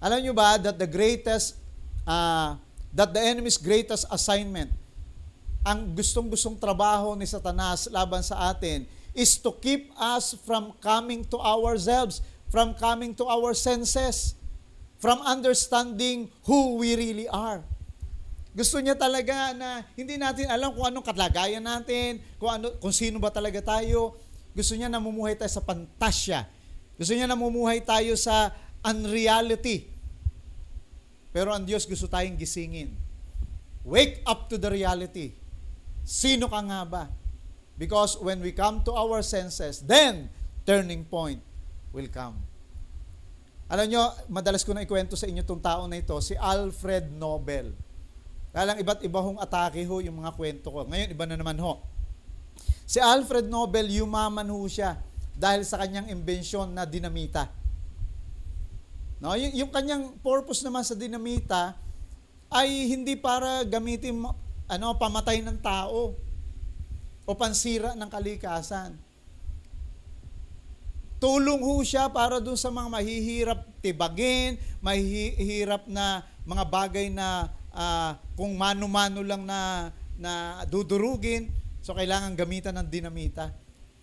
Alam nyo ba that the greatest, uh, that the enemy's greatest assignment, ang gustong-gustong trabaho ni Satanas laban sa atin, is to keep us from coming to ourselves, from coming to our senses, from understanding who we really are. Gusto niya talaga na hindi natin alam kung anong kalagayan natin, kung, ano, kung sino ba talaga tayo. Gusto niya namumuhay tayo sa pantasya. Gusto niya namumuhay tayo sa unreality. Pero ang Diyos gusto tayong gisingin. Wake up to the reality. Sino ka nga ba? Because when we come to our senses, then turning point will come. Alam nyo, madalas ko na ikwento sa inyo itong tao na ito, si Alfred Nobel. Kaya iba't iba hong atake ho yung mga kwento ko. Ngayon, iba na naman ho. Si Alfred Nobel, yumaman ho siya dahil sa kanyang imbensyon na dinamita. No, yung, yung kanyang purpose naman sa dinamita ay hindi para gamitin ano pamatay ng tao o pansira ng kalikasan. Tulong ho siya para doon sa mga mahihirap tibagin, mahihirap na mga bagay na uh, kung mano-mano lang na na dudurugin, so kailangan gamitan ng dinamita.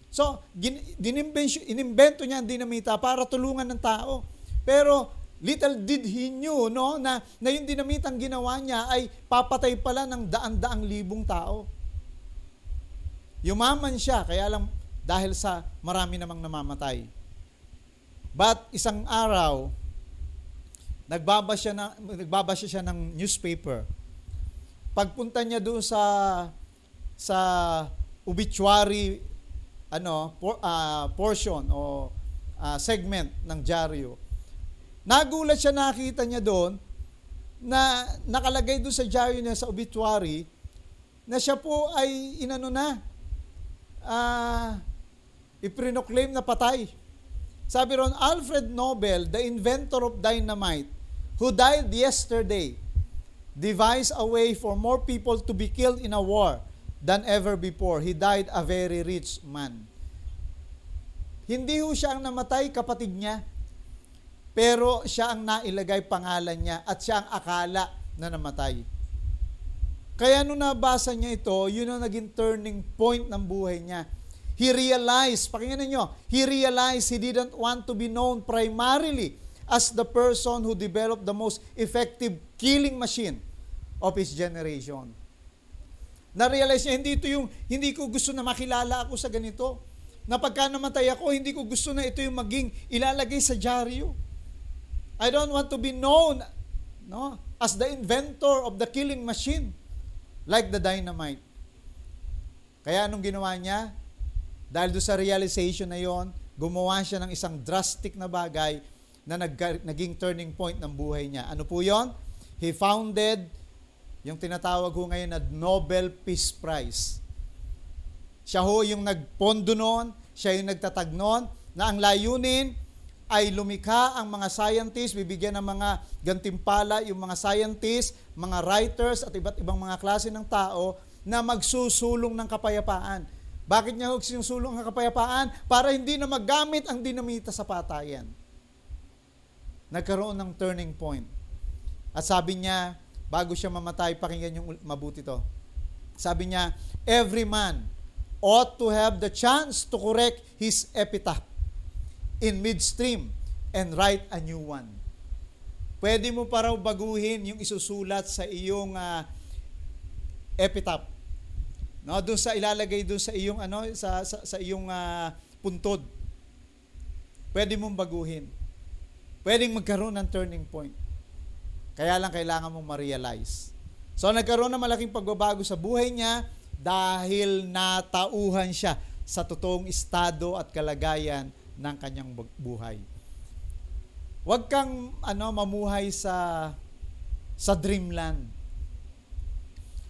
So, gin, inimbento niya ang dinamita para tulungan ng tao. Pero little did he knew no, na, na yung dinamitang ginawa niya ay papatay pala ng daan-daang libong tao. Yumaman siya, kaya lang dahil sa marami namang namamatay. But isang araw, nagbabasa, na, nagbabasa siya ng newspaper. Pagpunta niya doon sa sa obituary ano por, uh, portion o uh, segment ng dyaryo, Nagulat siya nakita niya doon na nakalagay doon sa diary niya sa obituary na siya po ay inano na uh, iprinoclaim na patay. Sabi ron, Alfred Nobel, the inventor of dynamite, who died yesterday, devised a way for more people to be killed in a war than ever before. He died a very rich man. Hindi ho siya ang namatay, kapatid niya. Pero siya ang nailagay pangalan niya at siya ang akala na namatay. Kaya nung nabasa niya ito, yun ang naging turning point ng buhay niya. He realized, pakinggan niyo, he realized he didn't want to be known primarily as the person who developed the most effective killing machine of his generation. Na-realize niya, hindi ito yung, hindi ko gusto na makilala ako sa ganito. Na pagka namatay ako, hindi ko gusto na ito yung maging ilalagay sa dyaryo. I don't want to be known no, as the inventor of the killing machine like the dynamite. Kaya anong ginawa niya? Dahil do sa realization na yon, gumawa siya ng isang drastic na bagay na nag, naging turning point ng buhay niya. Ano po yon? He founded yung tinatawag ho ngayon na Nobel Peace Prize. Siya ho yung nagpondo noon, siya yung nagtatag noon, na ang layunin ay lumikha ang mga scientists, bibigyan ng mga gantimpala yung mga scientists, mga writers at iba't ibang mga klase ng tao na magsusulong ng kapayapaan. Bakit niya ho sinusulong ang kapayapaan? Para hindi na magamit ang dinamita sa patayan. Nagkaroon ng turning point. At sabi niya, bago siya mamatay, pakinggan yung mabuti to. Sabi niya, every man ought to have the chance to correct his epitaph in midstream and write a new one. Pwede mo pa raw baguhin yung isusulat sa iyong uh, epitaph. No, doon sa ilalagay doon sa iyong ano sa sa, sa iyong uh, puntod. Pwede mong baguhin. Pwedeng magkaroon ng turning point. Kaya lang kailangan mong ma-realize. So nagkaroon ng malaking pagbabago sa buhay niya dahil natauhan siya sa totoong estado at kalagayan ng kanyang buhay. Huwag kang ano mamuhay sa sa dreamland.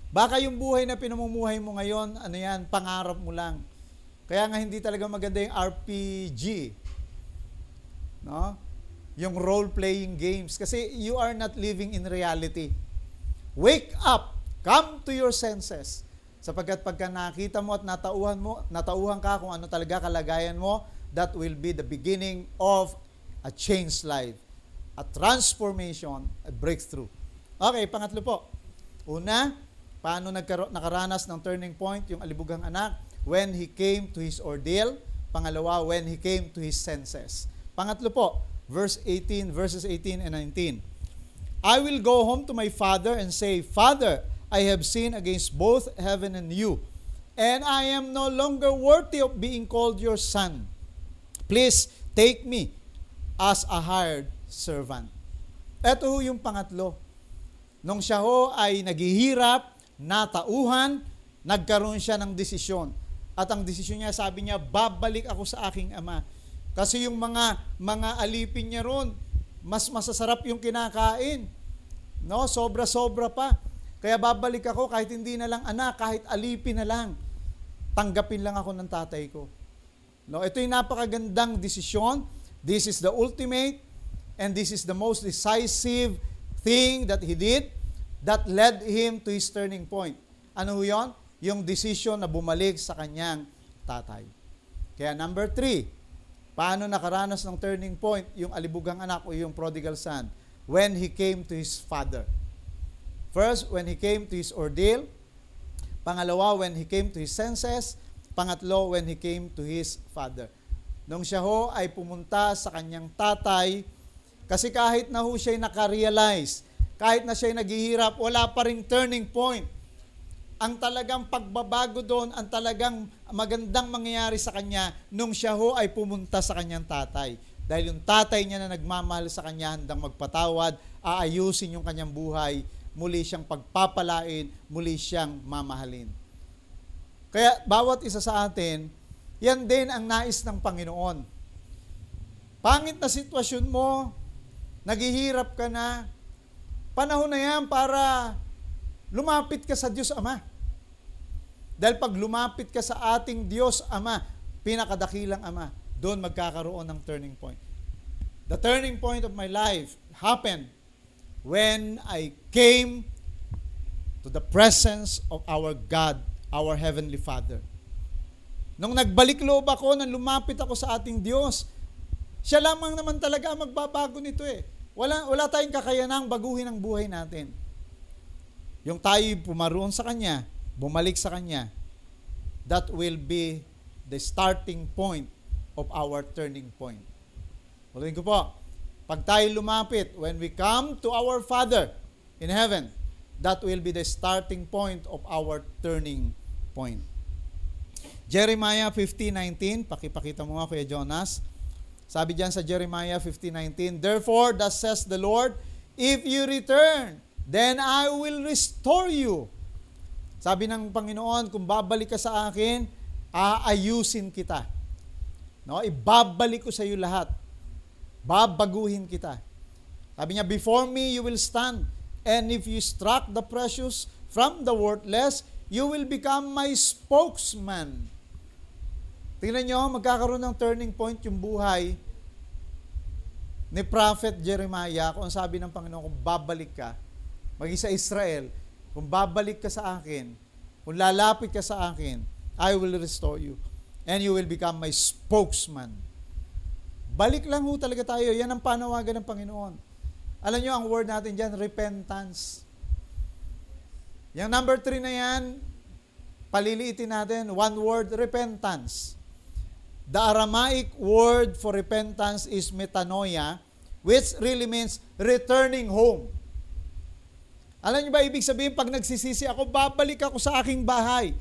Baka yung buhay na pinamumuhay mo ngayon, ano yan, pangarap mo lang. Kaya nga hindi talaga maganda yung RPG. No? Yung role-playing games kasi you are not living in reality. Wake up! Come to your senses. Sapagkat pagka nakita mo at natauhan mo, natauhan ka kung ano talaga kalagayan mo, that will be the beginning of a changed life, a transformation, a breakthrough. Okay, pangatlo po. Una, paano nagkaro- nakaranas ng turning point yung alibugang anak? When he came to his ordeal. Pangalawa, when he came to his senses. Pangatlo po, verse 18, verses 18 and 19. I will go home to my father and say, Father, I have sinned against both heaven and you, and I am no longer worthy of being called your son. Please take me as a hired servant. Ito ho yung pangatlo. Nung siya ho ay naghihirap, natauhan, nagkaroon siya ng desisyon. At ang desisyon niya, sabi niya, babalik ako sa aking ama kasi yung mga mga alipin niya ron, mas masasarap yung kinakain. No, sobra-sobra pa. Kaya babalik ako kahit hindi na lang anak, kahit alipin na lang. Tanggapin lang ako ng tatay ko. No, ito yung napakagandang desisyon. This is the ultimate and this is the most decisive thing that he did that led him to his turning point. Ano yon? Yung decision na bumalik sa kanyang tatay. Kaya number three, Paano nakaranas ng turning point yung alibugang anak o yung prodigal son? When he came to his father. First, when he came to his ordeal. Pangalawa, when he came to his senses. Pangatlo, when he came to his father. Nung siya ho ay pumunta sa kanyang tatay, kasi kahit na ho siya'y nakarealize, kahit na siya'y naghihirap, wala pa ring turning point ang talagang pagbabago doon, ang talagang magandang mangyayari sa kanya nung siya ho ay pumunta sa kanyang tatay. Dahil yung tatay niya na nagmamahal sa kanya, handang magpatawad, aayusin yung kanyang buhay, muli siyang pagpapalain, muli siyang mamahalin. Kaya bawat isa sa atin, yan din ang nais ng Panginoon. Pangit na sitwasyon mo, naghihirap ka na, panahon na yan para lumapit ka sa Diyos Ama. Dahil pag lumapit ka sa ating Diyos Ama, pinakadakilang Ama, doon magkakaroon ng turning point. The turning point of my life happened when I came to the presence of our God, our Heavenly Father. Nung nagbalik loob ako, nang lumapit ako sa ating Diyos, siya lamang naman talaga magbabago nito eh. Wala, wala tayong kakayanang baguhin ang buhay natin. Yung tayo pumaroon sa Kanya, bumalik sa Kanya, that will be the starting point of our turning point. Ulitin ko po, pag tayo lumapit, when we come to our Father in heaven, that will be the starting point of our turning point. Jeremiah 15:19, pakipakita mo nga Kuya Jonas. Sabi diyan sa Jeremiah 15:19, Therefore, thus says the Lord, if you return then I will restore you. Sabi ng Panginoon, kung babalik ka sa akin, aayusin kita. No, ibabalik ko sa iyo lahat. Babaguhin kita. Sabi niya, before me you will stand, and if you struck the precious from the worthless, you will become my spokesman. Tingnan nyo, magkakaroon ng turning point yung buhay ni Prophet Jeremiah kung sabi ng Panginoon, kung babalik ka, maging sa Israel, kung babalik ka sa akin, kung lalapit ka sa akin, I will restore you. And you will become my spokesman. Balik lang ho talaga tayo. Yan ang panawagan ng Panginoon. Alam nyo, ang word natin dyan, repentance. Yung number three na yan, paliliitin natin, one word, repentance. The Aramaic word for repentance is metanoia, which really means returning home. Alam niyo ba ibig sabihin pag nagsisisi ako, babalik ako sa aking bahay.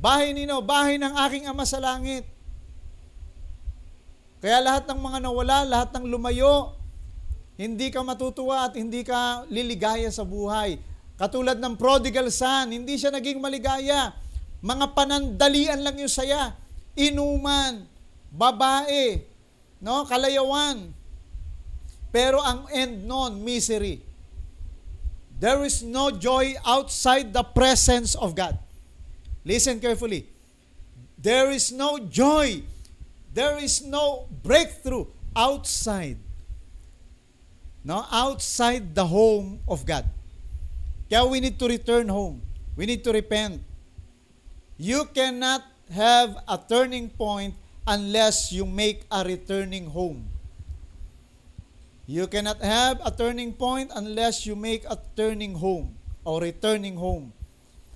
Bahay nino, bahay ng aking ama sa langit. Kaya lahat ng mga nawala, lahat ng lumayo, hindi ka matutuwa at hindi ka liligaya sa buhay. Katulad ng prodigal son, hindi siya naging maligaya. Mga panandalian lang yung saya. Inuman, babae, no, kalayawan. Pero ang end nun, misery. There is no joy outside the presence of God. Listen carefully. There is no joy. There is no breakthrough outside. No, outside the home of God. Kaya we need to return home. We need to repent. You cannot have a turning point unless you make a returning home. You cannot have a turning point unless you make a turning home or returning home.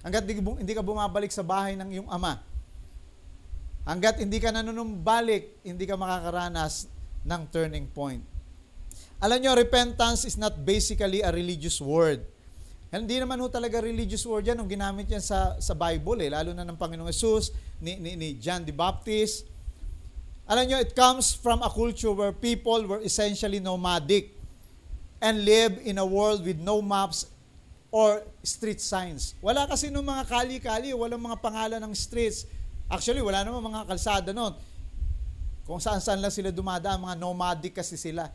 Hanggat hindi ka bumabalik sa bahay ng iyong ama. Hanggat hindi ka nanunumbalik, hindi ka makakaranas ng turning point. Alam nyo, repentance is not basically a religious word. Hindi naman ho talaga religious word yan nung ginamit yan sa, sa Bible, eh, lalo na ng Panginoong Yesus, ni, ni, ni John the Baptist. Alam nyo, it comes from a culture where people were essentially nomadic and live in a world with no maps or street signs. Wala kasi nung mga kali-kali, walang mga pangalan ng streets. Actually, wala naman mga kalsada noon. Kung saan-saan lang sila dumadaan, mga nomadic kasi sila.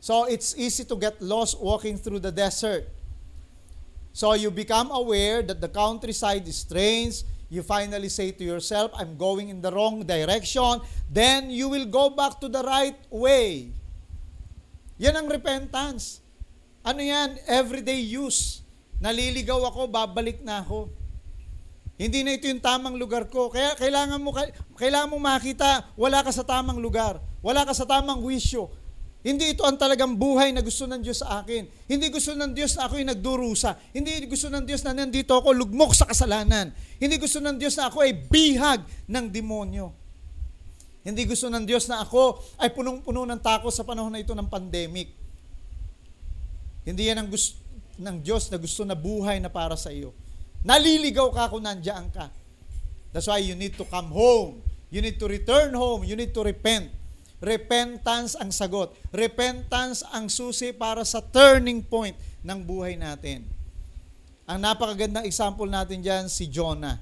So, it's easy to get lost walking through the desert. So you become aware that the countryside is strange. You finally say to yourself, I'm going in the wrong direction. Then you will go back to the right way. Yan ang repentance. Ano yan? Everyday use. Naliligaw ako, babalik na ako. Hindi na ito yung tamang lugar ko. Kaya kailangan mo, kailangan mo makita, wala ka sa tamang lugar. Wala ka sa tamang wisyo. Hindi ito ang talagang buhay na gusto ng Diyos sa akin. Hindi gusto ng Diyos na ako'y nagdurusa. Hindi gusto ng Diyos na nandito ako lugmok sa kasalanan. Hindi gusto ng Diyos na ako ay bihag ng demonyo. Hindi gusto ng Diyos na ako ay punong-puno ng takot sa panahon na ito ng pandemic. Hindi yan ang gusto ng Diyos na gusto na buhay na para sa iyo. Naliligaw ka kung nandiyan ka. That's why you need to come home. You need to return home. You need to repent. Repentance ang sagot. Repentance ang susi para sa turning point ng buhay natin. Ang napakagandang example natin dyan, si Jonah.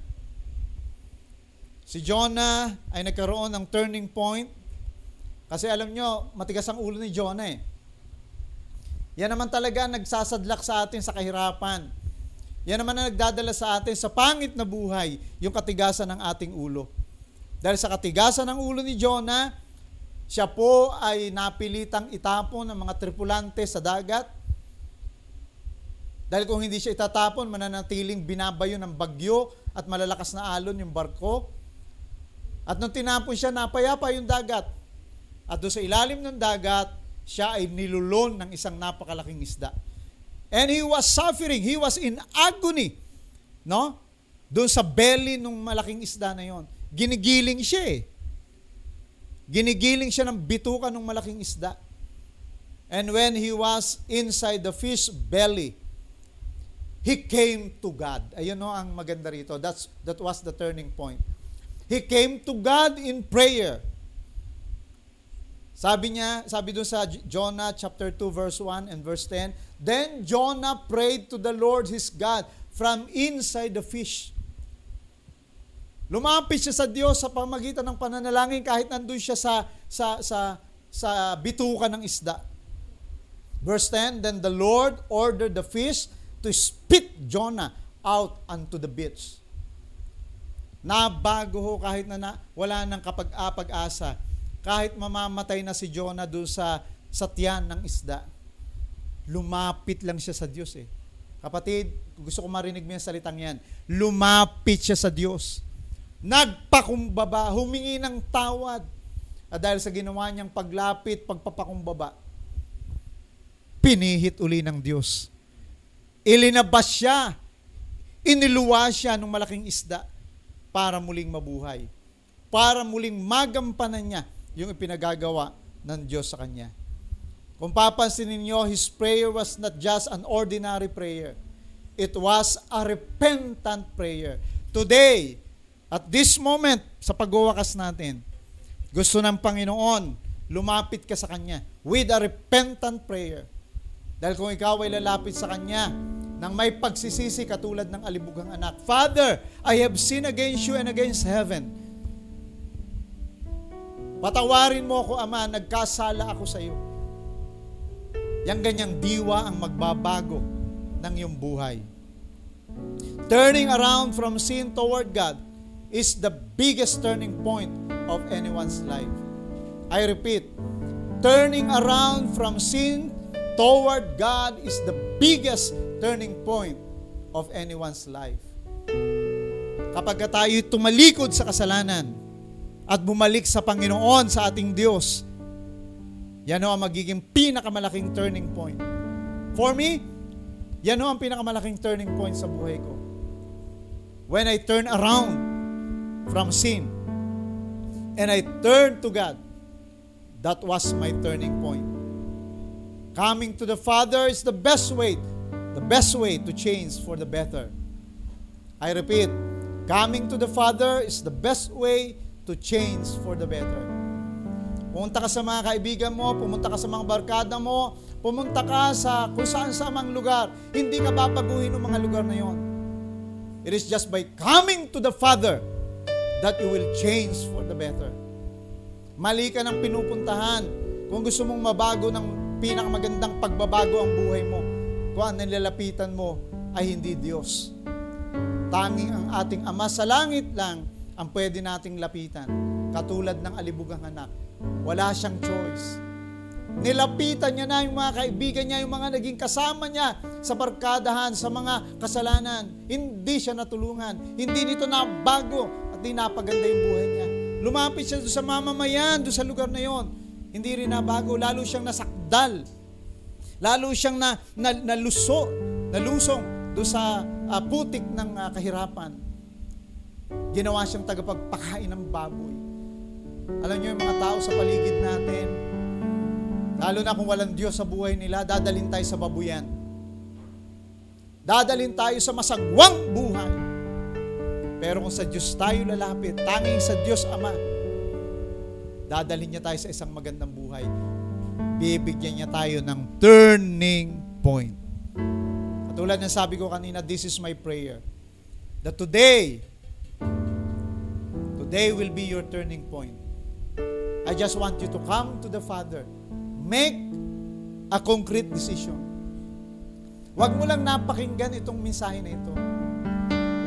Si Jonah ay nagkaroon ng turning point kasi alam nyo, matigas ang ulo ni Jonah eh. Yan naman talaga nagsasadlak sa atin sa kahirapan. Yan naman ang nagdadala sa atin sa pangit na buhay, yung katigasan ng ating ulo. Dahil sa katigasan ng ulo ni Jonah, siya po ay napilitang itapon ng mga tripulante sa dagat. Dahil kung hindi siya itatapon, mananatiling binabayo ng bagyo at malalakas na alon yung barko. At nung tinapon siya, napayapa yung dagat. At doon sa ilalim ng dagat, siya ay nilulon ng isang napakalaking isda. And he was suffering. He was in agony. No? Doon sa belly ng malaking isda na yon. Ginigiling siya eh. Ginigiling siya ng bituka ng malaking isda. And when he was inside the fish belly, he came to God. Ayun no ang maganda rito. That's, that was the turning point. He came to God in prayer. Sabi niya, sabi doon sa Jonah chapter 2 verse 1 and verse 10, Then Jonah prayed to the Lord his God from inside the fish. Lumapit siya sa Diyos sa pamagitan ng pananalangin kahit nandun siya sa, sa, sa, sa bituka ng isda. Verse 10, Then the Lord ordered the fish to spit Jonah out unto the beach. Nabago ho kahit na, na wala nang kapag-apag-asa, kahit mamamatay na si Jonah doon sa, sa tiyan ng isda, lumapit lang siya sa Diyos eh. Kapatid, gusto ko marinig mo yung salitang yan. Lumapit siya sa Diyos nagpakumbaba, humingi ng tawad. At dahil sa ginawa niyang paglapit, pagpapakumbaba, pinihit uli ng Diyos. Ilinabas siya, iniluwa siya ng malaking isda para muling mabuhay. Para muling magampanan niya yung ipinagagawa ng Diyos sa kanya. Kung papansin ninyo, his prayer was not just an ordinary prayer. It was a repentant prayer. Today, at this moment, sa pagwawakas natin, gusto ng Panginoon, lumapit ka sa Kanya with a repentant prayer. Dahil kung ikaw ay lalapit sa Kanya, nang may pagsisisi katulad ng alibugang anak, Father, I have sinned against you and against heaven. Patawarin mo ako, Ama, nagkasala ako sa iyo. Yang ganyang diwa ang magbabago ng iyong buhay. Turning around from sin toward God is the biggest turning point of anyone's life. I repeat, turning around from sin toward God is the biggest turning point of anyone's life. Kapag tayo tumalikod sa kasalanan at bumalik sa Panginoon, sa ating Diyos, yan ang magiging pinakamalaking turning point. For me, yan ang pinakamalaking turning point sa buhay ko. When I turn around from sin and I turn to God, that was my turning point. Coming to the Father is the best way the best way to change for the better. I repeat, coming to the Father is the best way to change for the better. Pumunta ka sa mga kaibigan mo, pumunta ka sa mga barkada mo, pumunta ka sa kung saan sa mga lugar. Hindi ka babaguhin ng mga lugar na yon. It is just by coming to the Father that you will change for the better. Mali ka ng pinupuntahan. Kung gusto mong mabago ng pinakamagandang pagbabago ang buhay mo, kung ang nilalapitan mo ay hindi Diyos. Tanging ang ating Ama sa langit lang ang pwede nating lapitan. Katulad ng alibugang anak. Wala siyang choice. Nilapitan niya na yung mga kaibigan niya, yung mga naging kasama niya sa barkadahan, sa mga kasalanan. Hindi siya natulungan. Hindi nito na bago at di napaganda yung buhay niya. Lumapit siya doon sa mamamayan, doon sa lugar na yon. Hindi rin nabago, lalo siyang nasakdal Lalo siyang na, na, naluso, nalusong do sa uh, putik ng uh, kahirapan. Ginawa siyang tagapagpakain ng baboy. Alam niyo yung mga tao sa paligid natin, lalo na kung walang Diyos sa buhay nila, dadalhin tayo sa babuyan. Dadalhin tayo sa masagwang buhay. Pero kung sa Diyos tayo lalapit, tanging sa Diyos Ama, dadalhin niya tayo sa isang magandang buhay bibigyan niya tayo ng turning point. Katulad ng sabi ko kanina, this is my prayer. That today, today will be your turning point. I just want you to come to the Father. Make a concrete decision. Huwag mo lang napakinggan itong mensahe na ito.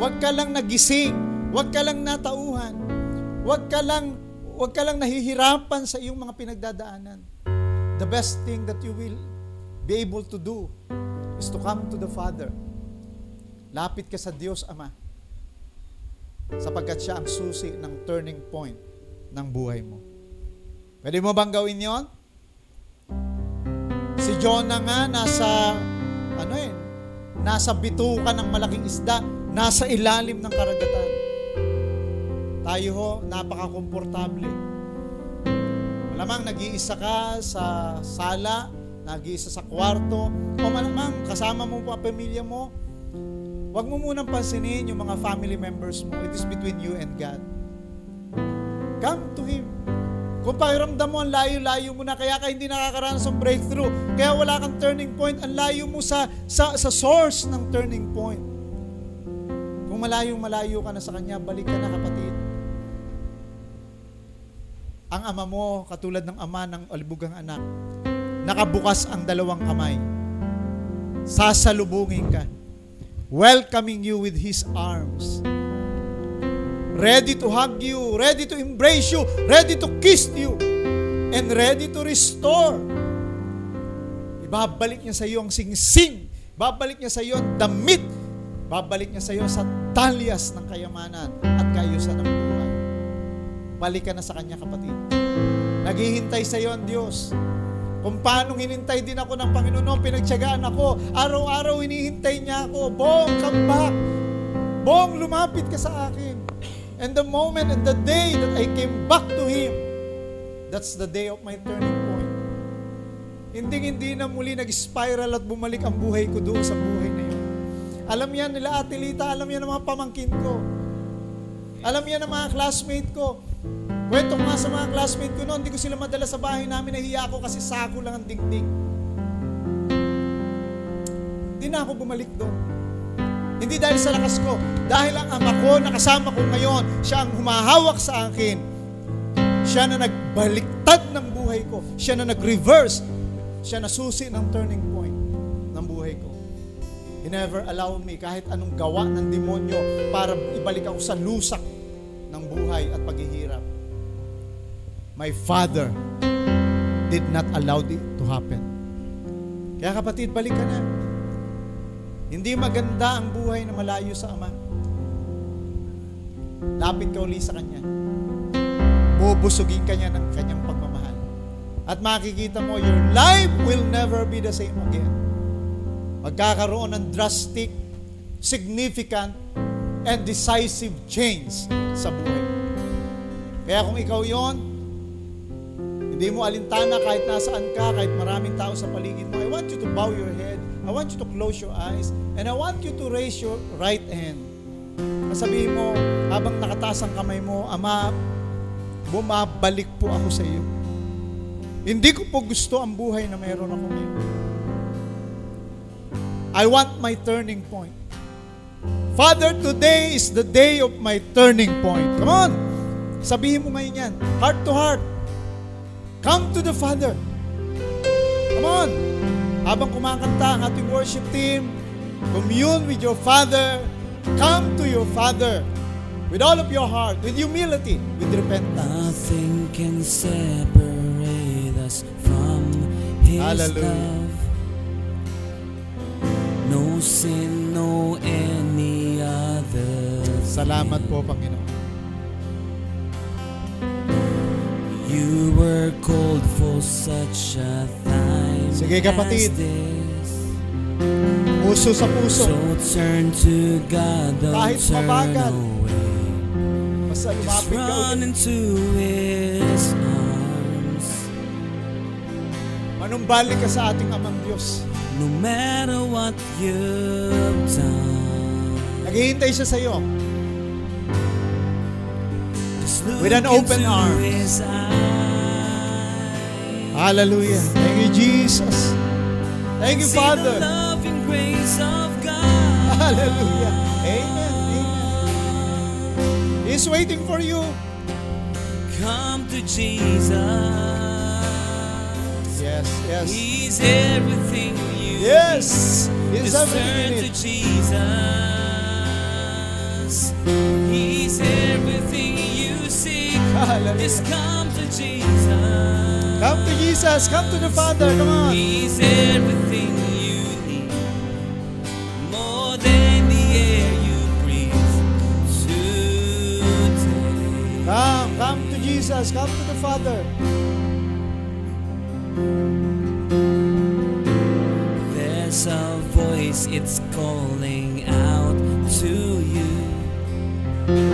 Huwag ka lang nagising. Huwag ka lang natauhan. Huwag ka lang, huwag ka lang nahihirapan sa iyong mga pinagdadaanan the best thing that you will be able to do is to come to the Father. Lapit ka sa Diyos Ama sapagkat siya ang susi ng turning point ng buhay mo. Pwede mo bang gawin yon? Si Jonah nga nasa ano eh, nasa bitukan ng malaking isda, nasa ilalim ng karagatan. Tayo ho, napaka-komportable Malamang nag-iisa ka sa sala, nag-iisa sa kwarto, o malamang kasama mo pa pamilya mo. Huwag mo munang pansinin yung mga family members mo. It is between you and God. Come to Him. Kung pakiramdam mo, ang layo-layo mo na, kaya ka hindi nakakaranas ng breakthrough, kaya wala kang turning point, ang layo mo sa, sa, sa source ng turning point. Kung malayo-malayo ka na sa Kanya, balik ka na kapatid ang ama mo, katulad ng ama ng alibugang anak, nakabukas ang dalawang kamay. Sasalubungin ka. Welcoming you with His arms. Ready to hug you, ready to embrace you, ready to kiss you, and ready to restore. Ibabalik niya sa iyo ang singsing. Babalik niya sa iyo ang damit Babalik niya sa iyo sa talyas ng kayamanan at kaayusan ng buhay. Balik ka na sa Kanya, kapatid. Naghihintay sa iyo ang Diyos. Kung paano hinintay din ako ng Panginoon noon, pinagtyagaan ako. Araw-araw hinihintay niya ako. Bong, come back. Bong, lumapit ka sa akin. And the moment and the day that I came back to Him, that's the day of my turning point. Hindi hindi na muli nag-spiral at bumalik ang buhay ko doon sa buhay. Alam yan nila Ate Lita, alam yan ng mga pamangkin ko. Alam yan ng mga classmate ko. Kwento nga sa mga classmate ko noon, hindi ko sila madala sa bahay namin, nahiya ako kasi sako lang ang dingding. Hindi na ako bumalik doon. Hindi dahil sa lakas ko, dahil ang ama ko na kasama ko ngayon, siya ang humahawak sa akin. Siya na nagbaliktad ng buhay ko. Siya na nag-reverse. Siya na susi ng turning point. Never allowed me kahit anong gawa ng demonyo para ibalik ako sa lusak ng buhay at paghihirap. My Father did not allow it to happen. Kaya kapatid, balik ka na. Hindi maganda ang buhay na malayo sa Ama. Lapit ka uli sa Kanya. Bubusugin ka niya ng Kanyang pagmamahal. At makikita mo, your life will never be the same again. Magkakaroon ng drastic, significant, and decisive change sa buhay. Kaya kung ikaw yon, hindi mo alintana kahit nasaan ka, kahit maraming tao sa paligid mo, I want you to bow your head, I want you to close your eyes, and I want you to raise your right hand. Sabihin mo, habang nakataas ang kamay mo, Ama, bumabalik po ako sa iyo. Hindi ko po gusto ang buhay na mayroon ako ngayon. I want my turning point. Father, today is the day of my turning point. Come on! Sabihin mo ngayon yan. Heart to heart. Come to the Father. Come on! Habang kumakanta ang ating worship team, commune with your Father. Come to your Father with all of your heart, with humility, with repentance. Nothing can separate us from His Hallelujah. love. No sin, no any other. Salamat po, Panginoon. You were called for such a time Sige, kapatid. Puso sa puso. So turn to God, don't Kahit turn mabagal. Basta Just lumapit ka run ulit. into His arms. Manumbalik ka sa ating amang Diyos. No matter what you've done, Naghihintay siya sa iyo. just look With an open eyes. Hallelujah. Thank you, Jesus. Thank you, Father. Hallelujah. Amen. Amen. He's waiting for you. Come to Jesus. Yes, yes. He's everything Yes. need. He's Just everything turn in to. Jesus. He's everything you seek. Hallelujah. Just come to Jesus. Come to Jesus. Come to the Father. Come on. He's everything you need. More than the air you breathe today. Come. Come to Jesus. Come to the Father. There's a voice, it's calling out to you.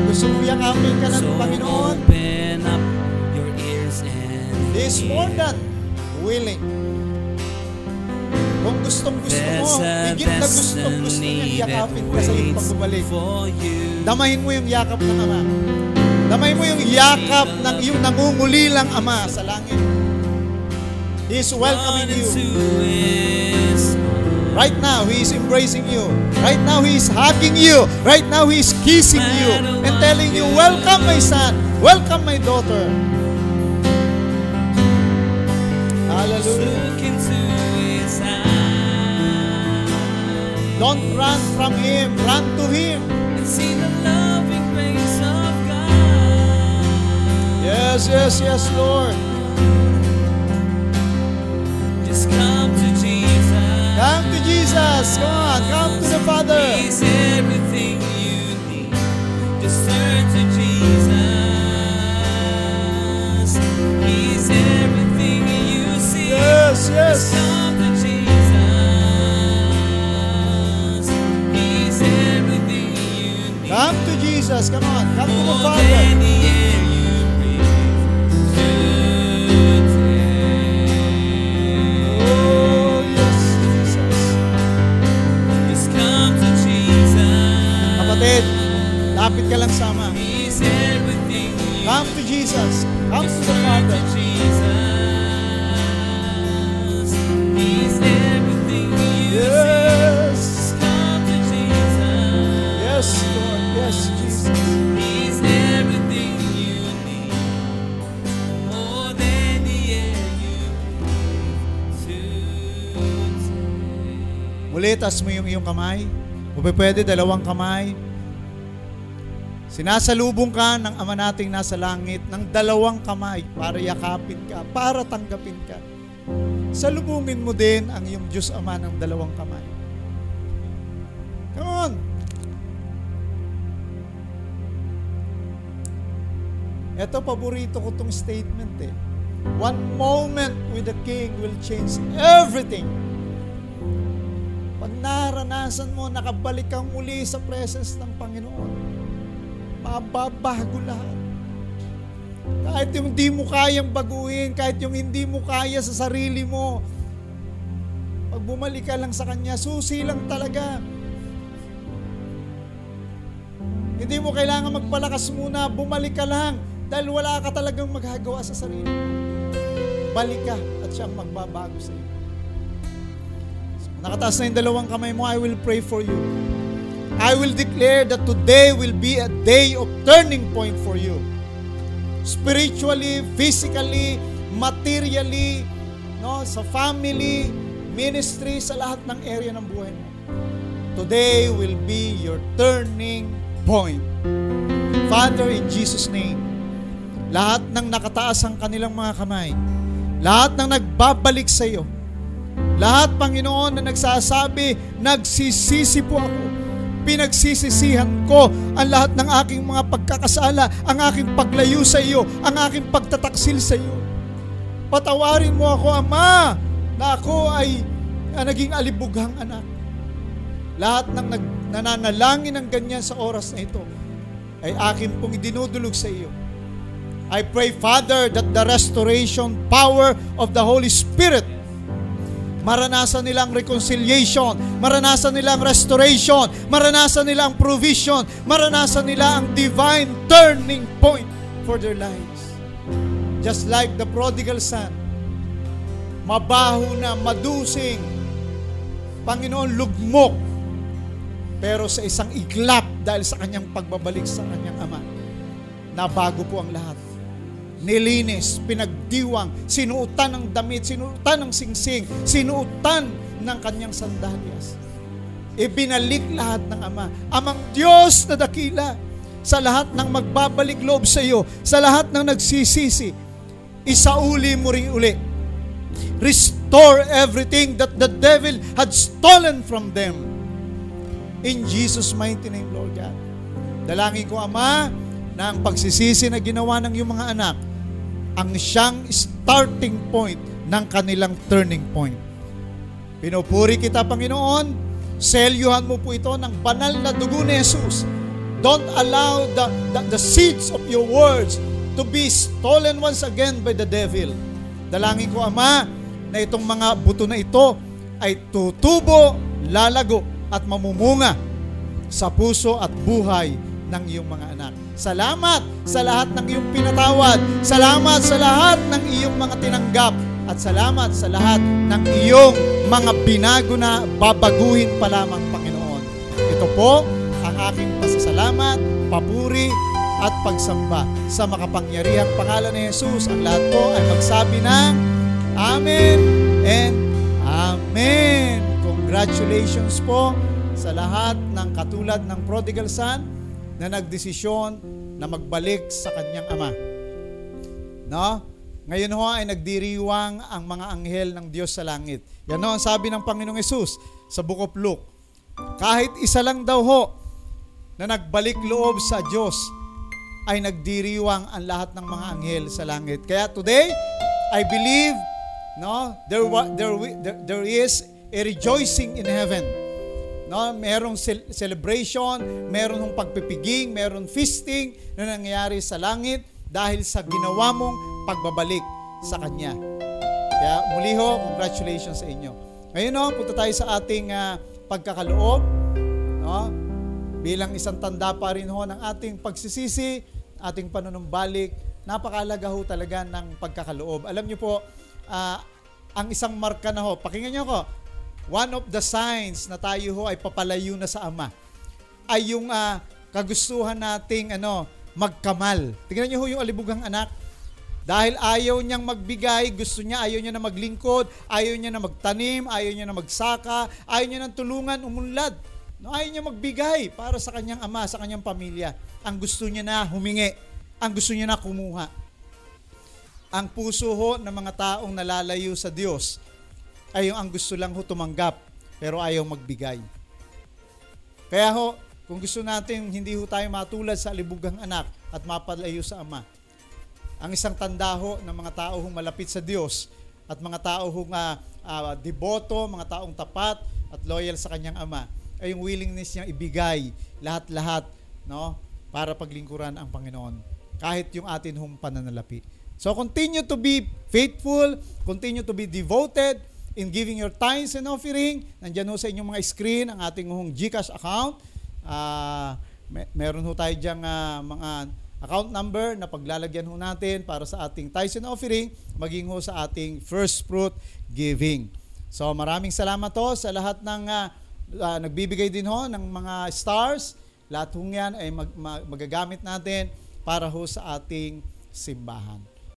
Gusto mo yakapin ka ng So Panginoon. open up your ears and He is more than willing. Kung gustong gusto mo, higit na gustong gusto niya yakapin ka sa iyong pagbabalik. Damahin mo yung yakap ng Ama. Damahin mo yung yakap ng iyong nangungulilang Ama sa langit. He is welcoming you. Right now, He is embracing you. Right now, He is hugging you. Right now, He is kissing you and telling you, Welcome, my son. Welcome, my daughter. Hallelujah. Look into His eyes. Don't run from Him. Run to Him. and see the loving grace of God. Yes, yes, yes, Lord. Come to Jesus. Come on. Come to the Father. He's everything you need. Just turn to Jesus. He's everything you see. Yes, yes. Just come to Jesus. He's everything you need. Come to Jesus. Come on. Come More to the Father. Lapit ka lang sa Ama. He's everything you Come to Jesus. Come to the Father. Yes. Yes, Lord. Yes, Jesus. He's everything you need. More than the air you breathe. Muli, tas mo yung iyong kamay. Kung pwede, dalawang kamay. Sinasalubong ka ng Ama nating nasa langit ng dalawang kamay para yakapin ka, para tanggapin ka. Salubungin mo din ang iyong Diyos Ama ng dalawang kamay. Come on! Ito, paborito ko tong statement eh. One moment with the King will change everything. Pag naranasan mo, nakabalik kang muli sa presence ng Panginoon, mababago lahat. Kahit yung hindi mo kayang baguhin, kahit yung hindi mo kaya sa sarili mo, pag bumalik ka lang sa Kanya, susi lang talaga. Hindi mo kailangan magpalakas muna, bumalik ka lang dahil wala ka talagang magagawa sa sarili mo. Balik ka at siyang magbabago sa iyo. Nakataas na yung dalawang kamay mo, I will pray for you. I will declare that today will be a day of turning point for you. Spiritually, physically, materially, no, sa family, ministry, sa lahat ng area ng buhay mo. Today will be your turning point. Father, in Jesus' name, lahat ng nakataas ang kanilang mga kamay, lahat ng nagbabalik sa iyo, lahat, Panginoon, na nagsasabi, nagsisisi po ako. Pinagsisisihan ko ang lahat ng aking mga pagkakasala, ang aking paglayo sa iyo, ang aking pagtataksil sa iyo. Patawarin mo ako, Ama, na ako ay ah, naging alibughang anak. Lahat ng nag, nananalangin ng ganyan sa oras na ito ay akin pong idinudulog sa iyo. I pray, Father, that the restoration power of the Holy Spirit maranasan nila ang reconciliation, maranasan nila ang restoration, maranasan nila ang provision, maranasan nila ang divine turning point for their lives. Just like the prodigal son, mabaho na, madusing, Panginoon, lugmok, pero sa isang iglap dahil sa kanyang pagbabalik sa kanyang ama, nabago po ang lahat nilinis, pinagdiwang, sinuutan ng damit, sinuutan ng singsing, sinuutan ng kanyang sandalyas. Ibinalik lahat ng Ama. Amang Diyos na dakila sa lahat ng magbabalik loob sa iyo, sa lahat ng nagsisisi, isauli mo rin uli. Restore everything that the devil had stolen from them. In Jesus' mighty name, Lord God. Dalangin ko, Ama, na ang pagsisisi na ginawa ng iyong mga anak ang siyang starting point ng kanilang turning point. Pinupuri kita, Panginoon. Selyuhan mo po ito ng banal na dugo ni Jesus. Don't allow the, the, the seeds of your words to be stolen once again by the devil. Dalangin ko, Ama, na itong mga buto na ito ay tutubo, lalago at mamumunga sa puso at buhay ng iyong mga anak. Salamat sa lahat ng iyong pinatawad. Salamat sa lahat ng iyong mga tinanggap. At salamat sa lahat ng iyong mga binago na babaguhin pa lamang, Panginoon. Ito po ang aking pasasalamat, papuri, at pagsamba sa makapangyarihang pangalan ni Jesus. Ang lahat po ay magsabi ng Amen and Amen. Congratulations po sa lahat ng katulad ng prodigal son na nagdesisyon na magbalik sa kanyang ama. No? Ngayon ho ay nagdiriwang ang mga anghel ng Diyos sa langit. Yan ho ang sabi ng Panginoong Yesus sa Book of Luke. Kahit isa lang daw ho na nagbalik loob sa Diyos ay nagdiriwang ang lahat ng mga anghel sa langit. Kaya today, I believe no, there, there, there, there is a rejoicing in heaven no, merong cel- celebration, meron hong pagpipiging, meron feasting na nangyayari sa langit dahil sa ginawa mong pagbabalik sa Kanya. Kaya muli ho, congratulations sa inyo. Ngayon no, punta tayo sa ating ah, pagkakaloob. No? Bilang isang tanda pa rin ho ng ating pagsisisi, ating panunumbalik, napakalaga ho talaga ng pagkakaloob. Alam niyo po, ah, ang isang marka na ho, pakinggan niyo ako, one of the signs na tayo ho ay papalayo na sa Ama ay yung ah, kagustuhan nating ano, magkamal. Tingnan niyo ho yung alibugang anak. Dahil ayaw niyang magbigay, gusto niya, ayaw niya na maglingkod, ayaw niya na magtanim, ayaw niya na magsaka, ayaw niya ng tulungan, umunlad. No, ayaw niya magbigay para sa kanyang ama, sa kanyang pamilya. Ang gusto niya na humingi. Ang gusto niya na kumuha. Ang puso ho ng mga taong nalalayo sa Diyos ay yung ang gusto lang ho tumanggap pero ayaw magbigay. Kaya ho, kung gusto natin hindi ho tayo matulad sa libugang anak at mapalayo sa Ama, ang isang tanda ho ng mga tao hong malapit sa Diyos at mga tao hong ah, ah, deboto, mga taong tapat at loyal sa kanyang Ama ay yung willingness niyang ibigay lahat-lahat no para paglingkuran ang Panginoon kahit yung atin hong pananalapi. So continue to be faithful, continue to be devoted in giving your tithes and offering. Nandiyan ho sa inyong mga screen ang ating hong GCash account. Ah, me- meron ho tayo diyang ah, mga account number na paglalagyan ho natin para sa ating tithes and offering, maging ho sa ating first fruit giving. So maraming salamat ho sa lahat ng ah, ah, nagbibigay din ho ng mga stars. Lahat ho yan ay mag- mag- magagamit natin para ho sa ating simbahan.